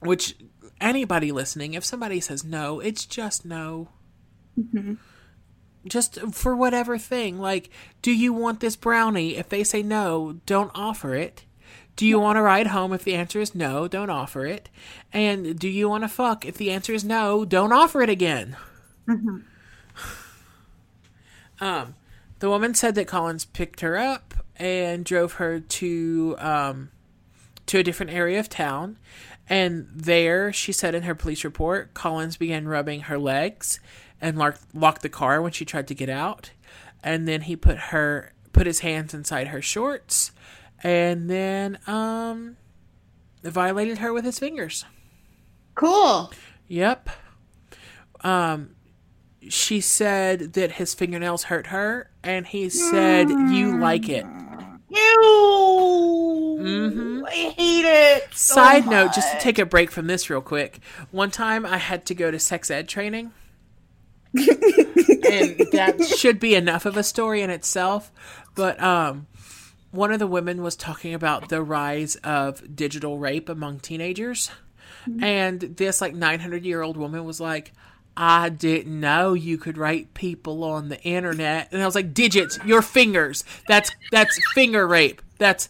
Which, anybody listening, if somebody says no, it's just no. Just for whatever thing. Like, do you want this brownie? If they say no, don't offer it. Do you want to ride home? If the answer is no, don't offer it. And do you want to fuck? If the answer is no, don't offer it again. Um, The woman said that Collins picked her up and drove her to um, to a different area of town. And there, she said in her police report, Collins began rubbing her legs and locked, locked the car when she tried to get out. And then he put her put his hands inside her shorts and then um violated her with his fingers. Cool. Yep. Um she said that his fingernails hurt her and he said you like it. Ew. Mhm. I hate it. so Side note, just to take a break from this real quick. One time I had to go to sex ed training. And that should be enough of a story in itself. But um, one of the women was talking about the rise of digital rape among teenagers. And this like 900 year old woman was like, I didn't know you could rape people on the internet. And I was like, digits, your fingers. That's that's finger rape. That's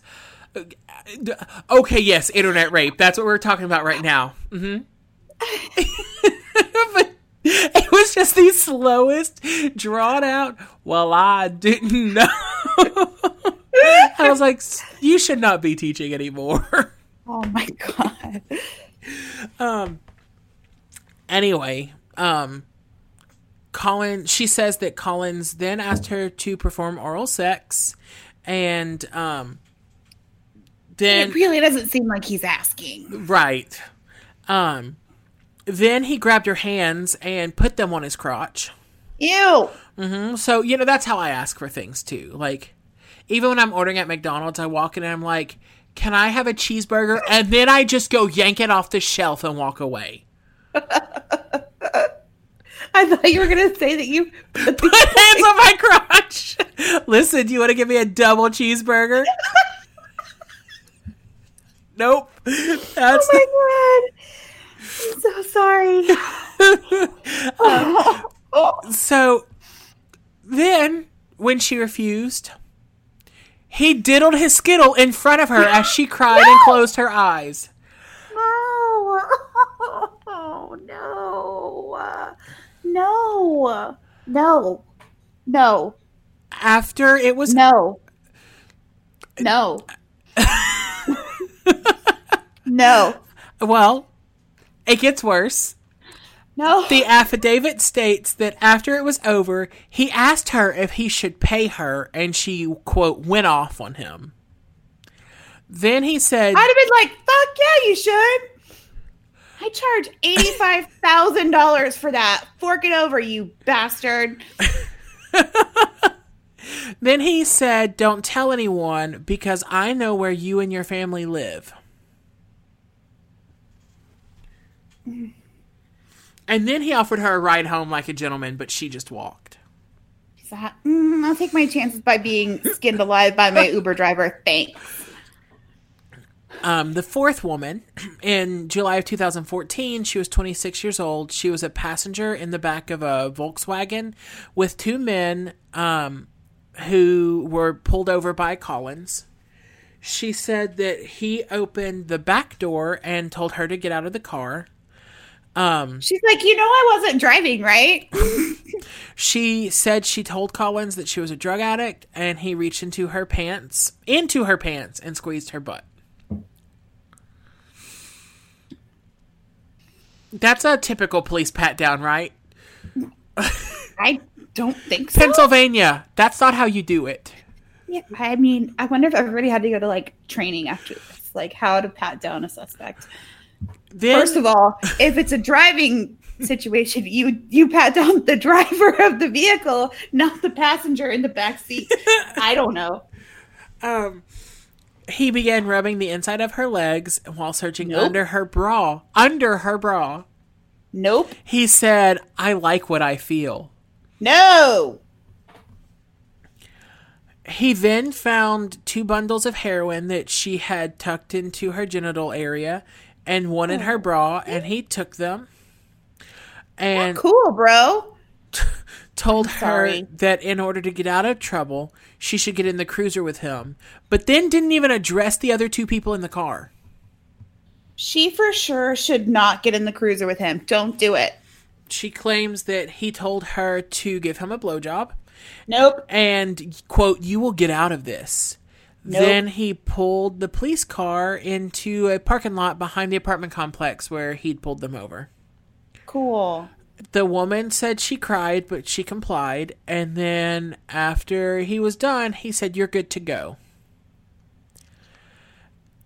okay. Yes, internet rape. That's what we're talking about right now. hmm *laughs* *laughs* but *laughs* it was just the slowest, drawn out. Well, I didn't know. *laughs* I was like, you should not be teaching anymore. *laughs* Oh my god. um. Anyway, um. Colin, she says that Collins then asked her to perform oral sex, and um. Then It really doesn't seem like he's asking. Right. Um then he grabbed her hands and put them on his crotch. Ew. hmm So, you know, that's how I ask for things too. Like even when I'm ordering at McDonald's, I walk in and I'm like, "Can I have a cheeseburger?" And then I just go yank it off the shelf and walk away. *laughs* I thought you were gonna say that you *laughs* put Put hands on my *laughs* crotch. Listen, do you want to give me a double cheeseburger? nope. That's Oh my god. I'm so sorry. oh, *laughs* So then, when she refused, he diddled his skittle in front of her as she cried and *gasps* closed her eyes. no. Oh, no. No. No. No. After it was No. No. *laughs* no. well, it gets worse. No. The affidavit states that after it was over, he asked her if he should pay her, and she quote went off on him. Then he said, I'd have been like, fuck yeah, you should. I charge eighty-five thousand dollars for that. Fork it over, you bastard. *laughs* Then he said, Don't tell anyone because I know where you and your family live. And then he offered her a ride home like a gentleman, but she just walked. Mm, I'll take my chances by being skinned alive by my Uber driver. Thanks. Um, the fourth woman, *clears throat* in July of 2014, she was 26 years old. She was a passenger in the back of a Volkswagen with two men um, who were pulled over by Collins. She said that he opened the back door and told her to get out of the car. Um, She's like, you know, I wasn't driving, right? *laughs* *laughs* She said she told Collins that she was a drug addict, and he reached into her pants, into her pants, and squeezed her butt. That's a typical police pat down, right? *laughs* I don't think so. Pennsylvania. That's not how you do it. Yeah, I mean, I wonder if everybody had to go to like training after this, like how to pat down a suspect. Then, First of all, if it's a driving situation, you you pat down the driver of the vehicle, not the passenger in the back seat. *laughs* I don't know. um, he began rubbing the inside of her legs while searching Nope. under her bra. Under her bra. Nope. He said, I like what I feel. No. He then found two bundles of heroin that she had tucked into her genital area and one in her oh. bra, and he took them and Cool, bro. *laughs* told her sorry. that in order to get out of trouble, she should get in the cruiser with him, but then didn't even address the other two people in the car. She for sure should not get in the cruiser with him. Don't do it. She claims that he told her to give him a blowjob, Nope. and quote you will get out of this Nope. then he pulled the police car into a parking lot behind the apartment complex where he'd pulled them over Cool. the woman said she cried but she complied and then after he was done he said you're good to go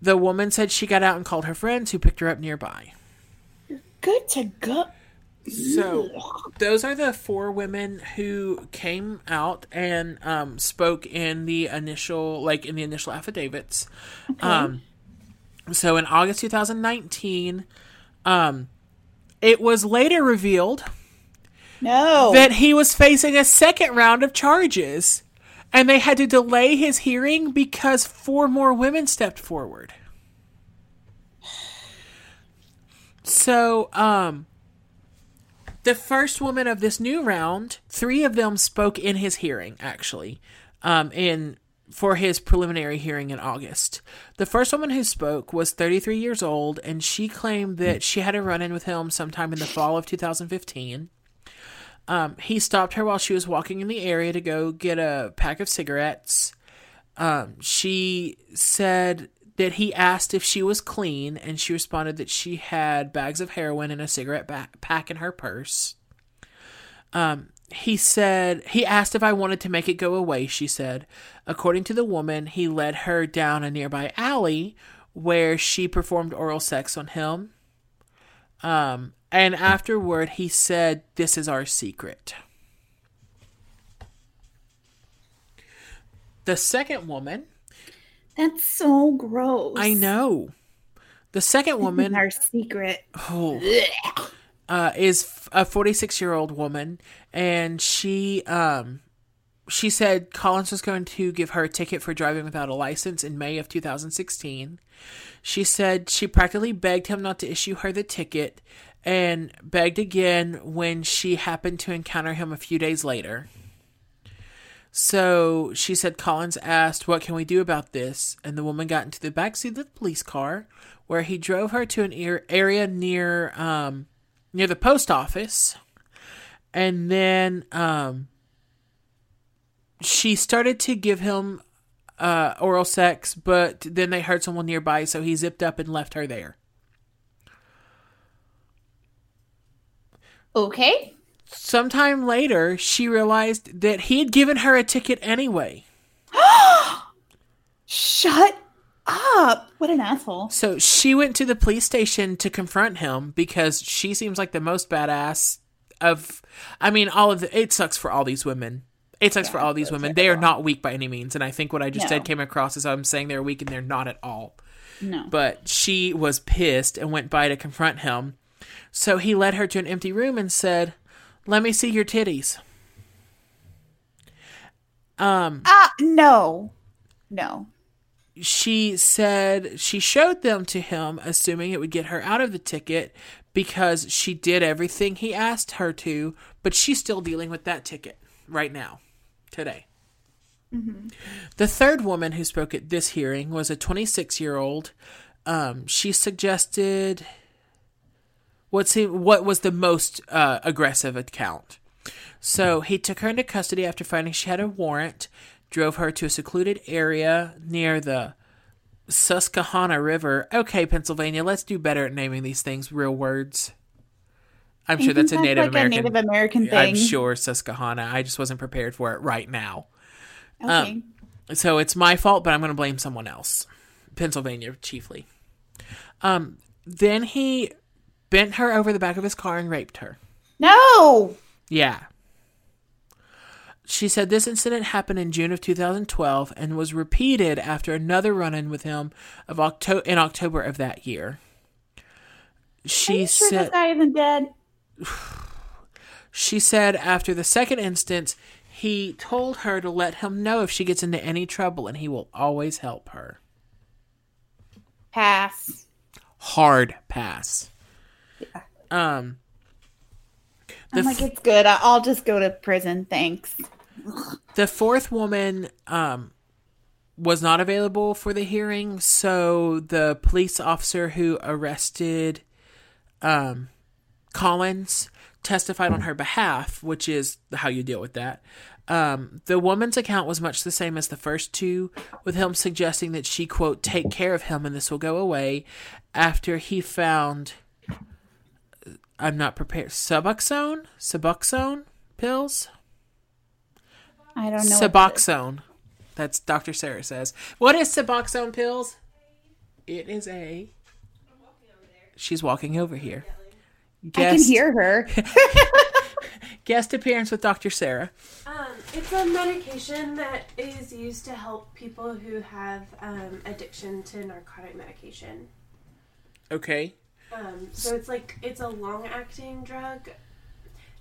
the woman said she got out and called her friends who picked her up nearby You're Good to go. So, those are the four women who came out and um, spoke in the initial, like in the initial affidavits. Um, so, in August 2019, um, it was later revealed No. that he was facing a second round of charges, and they had to delay his hearing because four more women stepped forward. So, um, the first woman of this new round, three of them spoke in his hearing, actually, um, in for his preliminary hearing in August. The first woman who spoke was 33 years old, and she claimed that she had a run in with him sometime in the fall of 2015. Um, he stopped her while she was walking in the area to go get a pack of cigarettes. Um, she said that he asked if she was clean, and she responded that she had bags of heroin and a cigarette pack in her purse. Um, he said he asked if I wanted to make it go away. She said, according to the woman, he led her down a nearby alley where she performed oral sex on him. Um, and afterward, he said, "This is our secret." The second woman, That's so gross. I know. The second woman Our secret. oh, uh, is a 46 year old woman, and she um she said Collins was going to give her a ticket for driving without a license in May of 2016. She said she practically begged him not to issue her the ticket, and begged again when she happened to encounter him a few days later. So she said Collins asked, What can we do about this? And the woman got into the backseat of the police car where he drove her to an area near um, near the post office. And then um, she started to give him uh, oral sex, but then they heard someone nearby, so he zipped up and left her there. Okay. Sometime later, she realized that he had given her a ticket anyway. *gasps* Shut up. What an asshole. So she went to the police station to confront him because she seems like the most badass of. I mean, all of the. It sucks for all these women. It sucks for all these women. They are not weak by any means, and I think what I just No. said came across as I'm saying they're weak, and they're not at all. No. But she was pissed and went by to confront him. So he led her to an empty room and said, "Let me see your titties." Um, Ah, no. No. she said she showed them to him, assuming it would get her out of the ticket because she did everything he asked her to, but she's still dealing with that ticket right now, today. The third woman who spoke at this hearing was a 26 year old. Um, she suggested what seemed, what was the most uh, aggressive account. So he took her into custody after finding she had a warrant, drove her to a secluded area near the Susquehanna River. Okay, Pennsylvania, let's do better at naming these things real words. I'm sure that's a Native like American. a Native American thing. I'm sure Susquehanna. I just wasn't prepared for it right now. Okay. So it's my fault, but I'm going to blame someone else. Pennsylvania, chiefly. Um, then he bent her over the back of his car and raped her. no. Yeah. She said this incident happened in June of 2012 and was repeated after another run-in with him of Octo- in October of that year. She Sure said this guy isn't dead. *sighs* she said after the second instance, he told her to let him know if she gets into any trouble and he will always help her. Pass. Hard pass. Um the I'm like, it's good. I'll just go to prison. Thanks. The fourth woman um, was not available for the hearing, so the police officer who arrested um, Collins testified on her behalf, which is how you deal with that. Um, the woman's account was much the same as the first two, with him suggesting that she, quote, take care of him and this will go away after he found, I'm not prepared, Suboxone? Suboxone pills? I don't know. Suboxone. That's Dr. Sarah says. What is Suboxone pills? It is a. She's walking over here. I can hear her. *laughs* guest appearance with Dr. Sarah. Um, it's a medication that is used to help people who have um, addiction to narcotic medication. Okay. Um, so it's like it's a long-acting drug.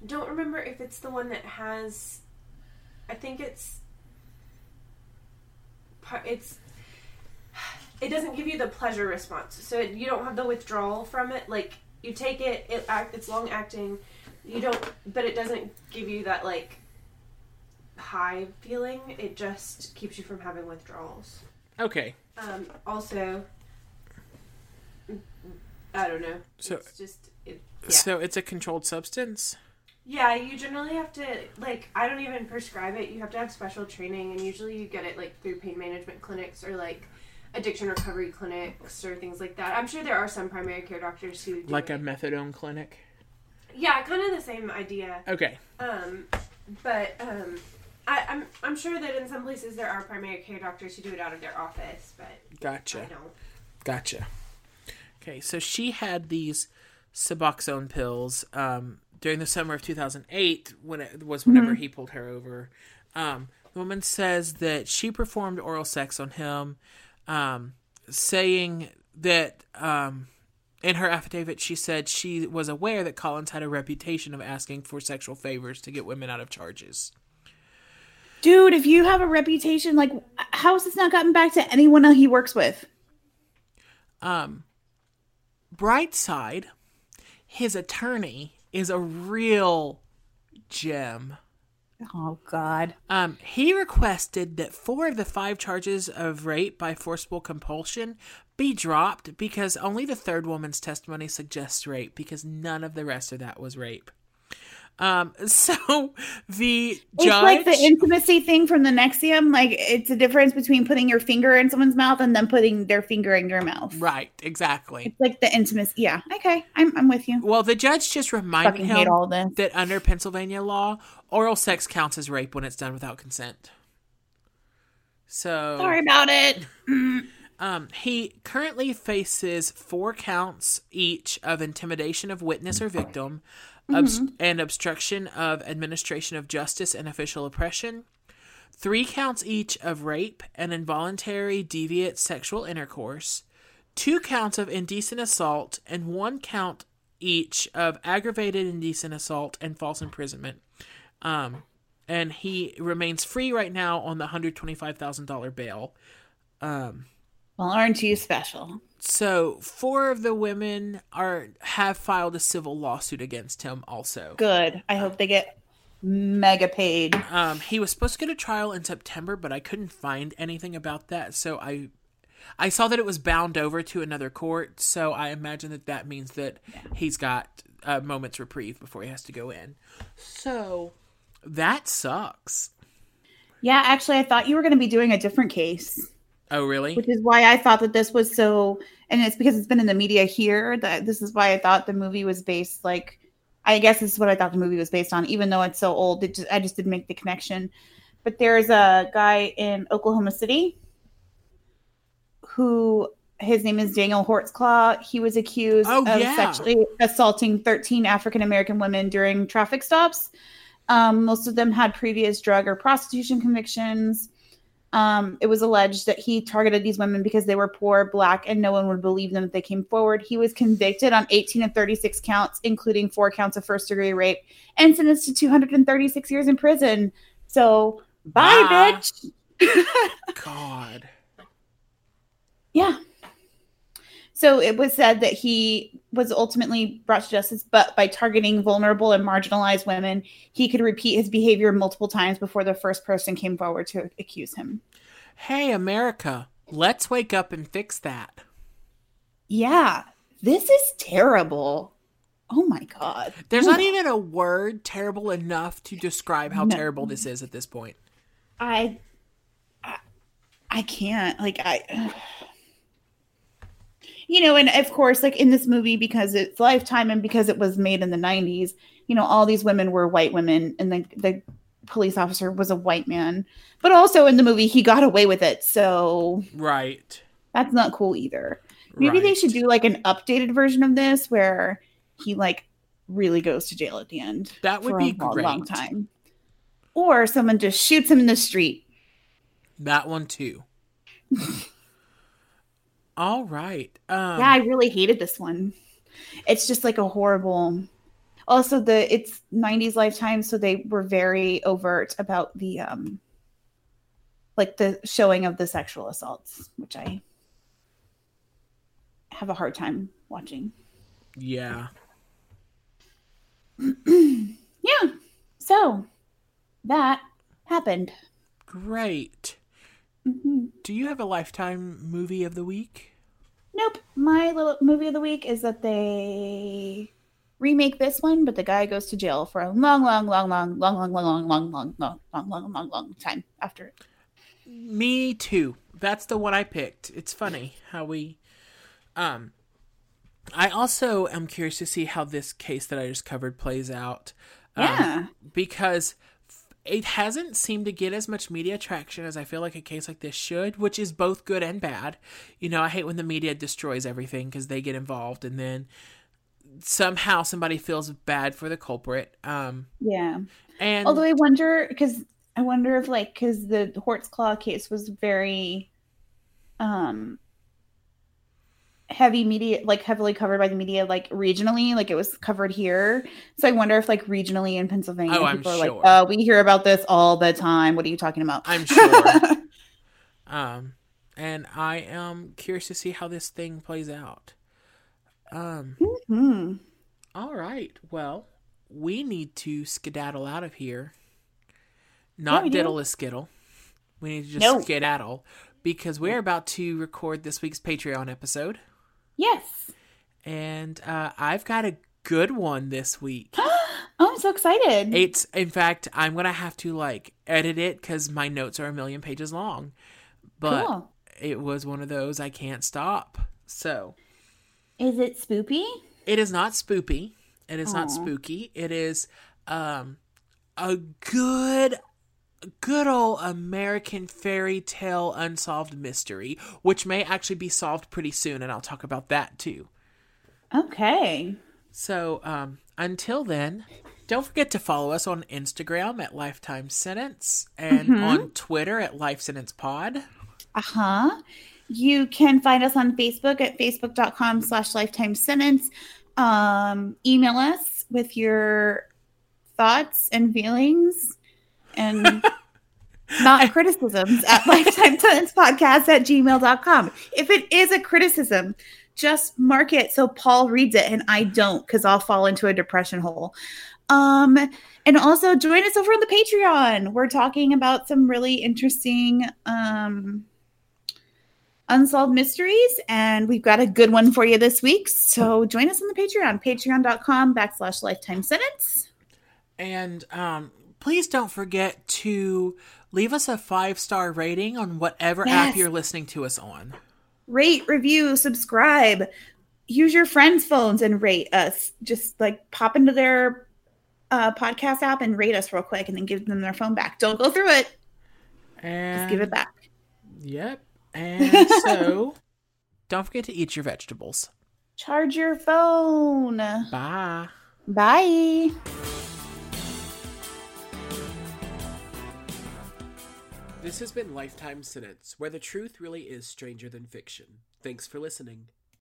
Don't remember if it's the one that has. I think it's. It's. It doesn't give you the pleasure response, so it, you don't have the withdrawal from it. Like you take it, it act, it's long acting. You don't, but it doesn't give you that like high feeling. It just keeps you from having withdrawals. Okay. Um, also, I don't know. So- it's just it, yeah. So it's a controlled substance? yeah. You generally have to like. I don't even prescribe it. You have to have special training, and usually you get it like through pain management clinics or like addiction recovery clinics or things like that. I'm sure there are some primary care doctors who do Like a methadone clinic? yeah, kind of the same idea. Okay. Um, but um, I, I'm I'm sure that in some places there are primary care doctors who do it out of their office, but I Gotcha. don't. Gotcha. Okay, so she had these Suboxone pills um, during the summer of 2008 when it was whenever he pulled her over. Um, the woman says that she performed oral sex on him, um, saying that um, in her affidavit she said she was aware that Collins had a reputation of asking for sexual favors to get women out of charges. Dude, if you have a reputation, like, how has this not gotten back to anyone he works with? Um, bright side, his attorney is a real gem. Oh, God. Um, he requested that four of the five charges of rape by forcible compulsion be dropped because only the third woman's testimony suggests rape because none of the rest of that was rape. Um, *laughs* so the It's judge, like the intimacy thing from the Nexium. Like, it's a difference between putting your finger in someone's mouth and then putting their finger in your mouth. right, exactly. It's like the intimacy. Yeah. Okay. I'm, I'm with you. Well, the judge just reminded Fucking him all this. that under Pennsylvania law, oral sex counts as rape when it's done without consent. So Sorry about it. *laughs* Um, he currently faces four counts each of intimidation of witness or victim, obst- and obstruction of administration of justice and official oppression. Three counts each of rape and involuntary deviant sexual intercourse. Two counts of indecent assault and one count each of aggravated indecent assault and false imprisonment. Um, and he remains free right now on the hundred twenty-five thousand dollar bail. Um, Well, aren't you special? So four of the women are have filed a civil lawsuit against him. Also, Good. I hope they get mega paid. um, he was supposed to go to trial in September, but I couldn't find anything about that. So I, I saw that it was bound over to another court. So I imagine that that means that he's got a moment's reprieve before he has to go in. So that sucks. Yeah, actually, I thought you were going to be doing a different case, Oh, really? which is why I thought that this was so. And it's because it's been in the media here that this is why I thought the movie was based. Like, I guess this is what I thought the movie was based on, even though it's so old. It just, I just didn't make the connection. But there's a guy in Oklahoma City who his name is Daniel Holtzclaw. He was accused Oh, of yeah. sexually assaulting 13 African American women during traffic stops. Um, most of them had previous drug or prostitution convictions. Um, it was alleged that he targeted these women because they were poor, black, and no one would believe them if they came forward. He was convicted on 18 of 36 counts, including four counts of first degree rape, and sentenced to 236 years in prison. So, bye, Bye. bitch. *laughs* God. Yeah. So it was said that he was ultimately brought to justice, but by targeting vulnerable and marginalized women, he could repeat his behavior multiple times before the first person came forward to accuse him. Hey, America, let's wake up and fix that. Yeah, this is terrible. Oh my god. There's not even a word terrible enough to describe how No. terrible this is at this point. I, I, I can't. Like I, you know, and of course, like in this movie, because it's Lifetime and because it was made in the '90s, you know, all these women were white women, and the the police officer was a white man. But also in the movie, he got away with it, so Right. that's not cool either. Maybe they should do like an updated version of this where he like really goes to jail at the end. That would for be a long, long time. Or someone just shoots him in the street. That one too. *laughs* All right. Um, yeah, I really hated this one. It's just like a horrible. Also, the it's '90s Lifetime, so they were very overt about the um, like the showing of the sexual assaults, which I have a hard time watching. yeah. *clears throat* Yeah, so that happened. Great. Mhm. Do you have a lifetime movie of the week? Nope. My little movie of the week is that they remake this one, but the guy goes to jail for a long, long, long, long, long, long, long, long, long, long, long, long, long, long, long time after it. Me too. That's the one I picked. It's funny how we um I also am curious to see how this case that I just covered plays out. Um, Yeah. because it hasn't seemed to get as much media traction as I feel like a case like this should, which is both good and bad. You know, I hate when the media destroys everything because they get involved and then somehow somebody feels bad for the culprit. Um, Yeah. and Although I wonder, because I wonder if, like, because the Holtzclaw case was very um heavy media like heavily covered by the media like regionally like it was covered here so i wonder if like regionally in pennsylvania Oh, I'm people are sure. like uh we hear about this all the time what are you talking about I'm sure. *laughs* Um, and I am curious to see how this thing plays out. Um, Hmm. all right. Well, we need to skedaddle out of here. Not do. diddle a skittle. We need to just No. skedaddle because we're about to record this week's Patreon episode, Yes. and uh, I've got a good one this week. *gasps* Oh, I'm so excited. It's in fact I'm gonna have to like edit it because my notes are a million pages long, but cool. it was one of those I can't stop. So Is it spoopy? it is not spoopy. It is not spooky. It is um a good good old American fairy tale unsolved mystery, which may actually be solved pretty soon, and I'll talk about that too. Okay. So um until then, don't forget to follow us on Instagram at Lifetime Sentence and Mhm. on Twitter at Life Sentence Pod. Uh huh. You can find us on Facebook at facebook.com slash lifetime sentence. Um, email us with your thoughts and feelings and *laughs* not criticisms at *laughs* lifetime sentence podcast at gmail.com. If it is a criticism, just mark it so Paul reads it and I don't because I'll fall into a depression hole. Um, and also join us over on the Patreon. We're talking about some really interesting um unsolved mysteries and we've got a good one for you this week so join us on the patreon patreon.com backslash lifetime sentence And um, please don't forget to leave us a five star rating on whatever app you're listening to us on. rate review subscribe use your friends phones and rate us just like pop into their uh, podcast app and rate us real quick and then give them their phone back don't go through it And just give it back Yep. And so *laughs* don't forget to eat your vegetables. charge your phone Bye. bye This has been Lifetime Sentence, where the truth really is stranger than fiction. Thanks for listening.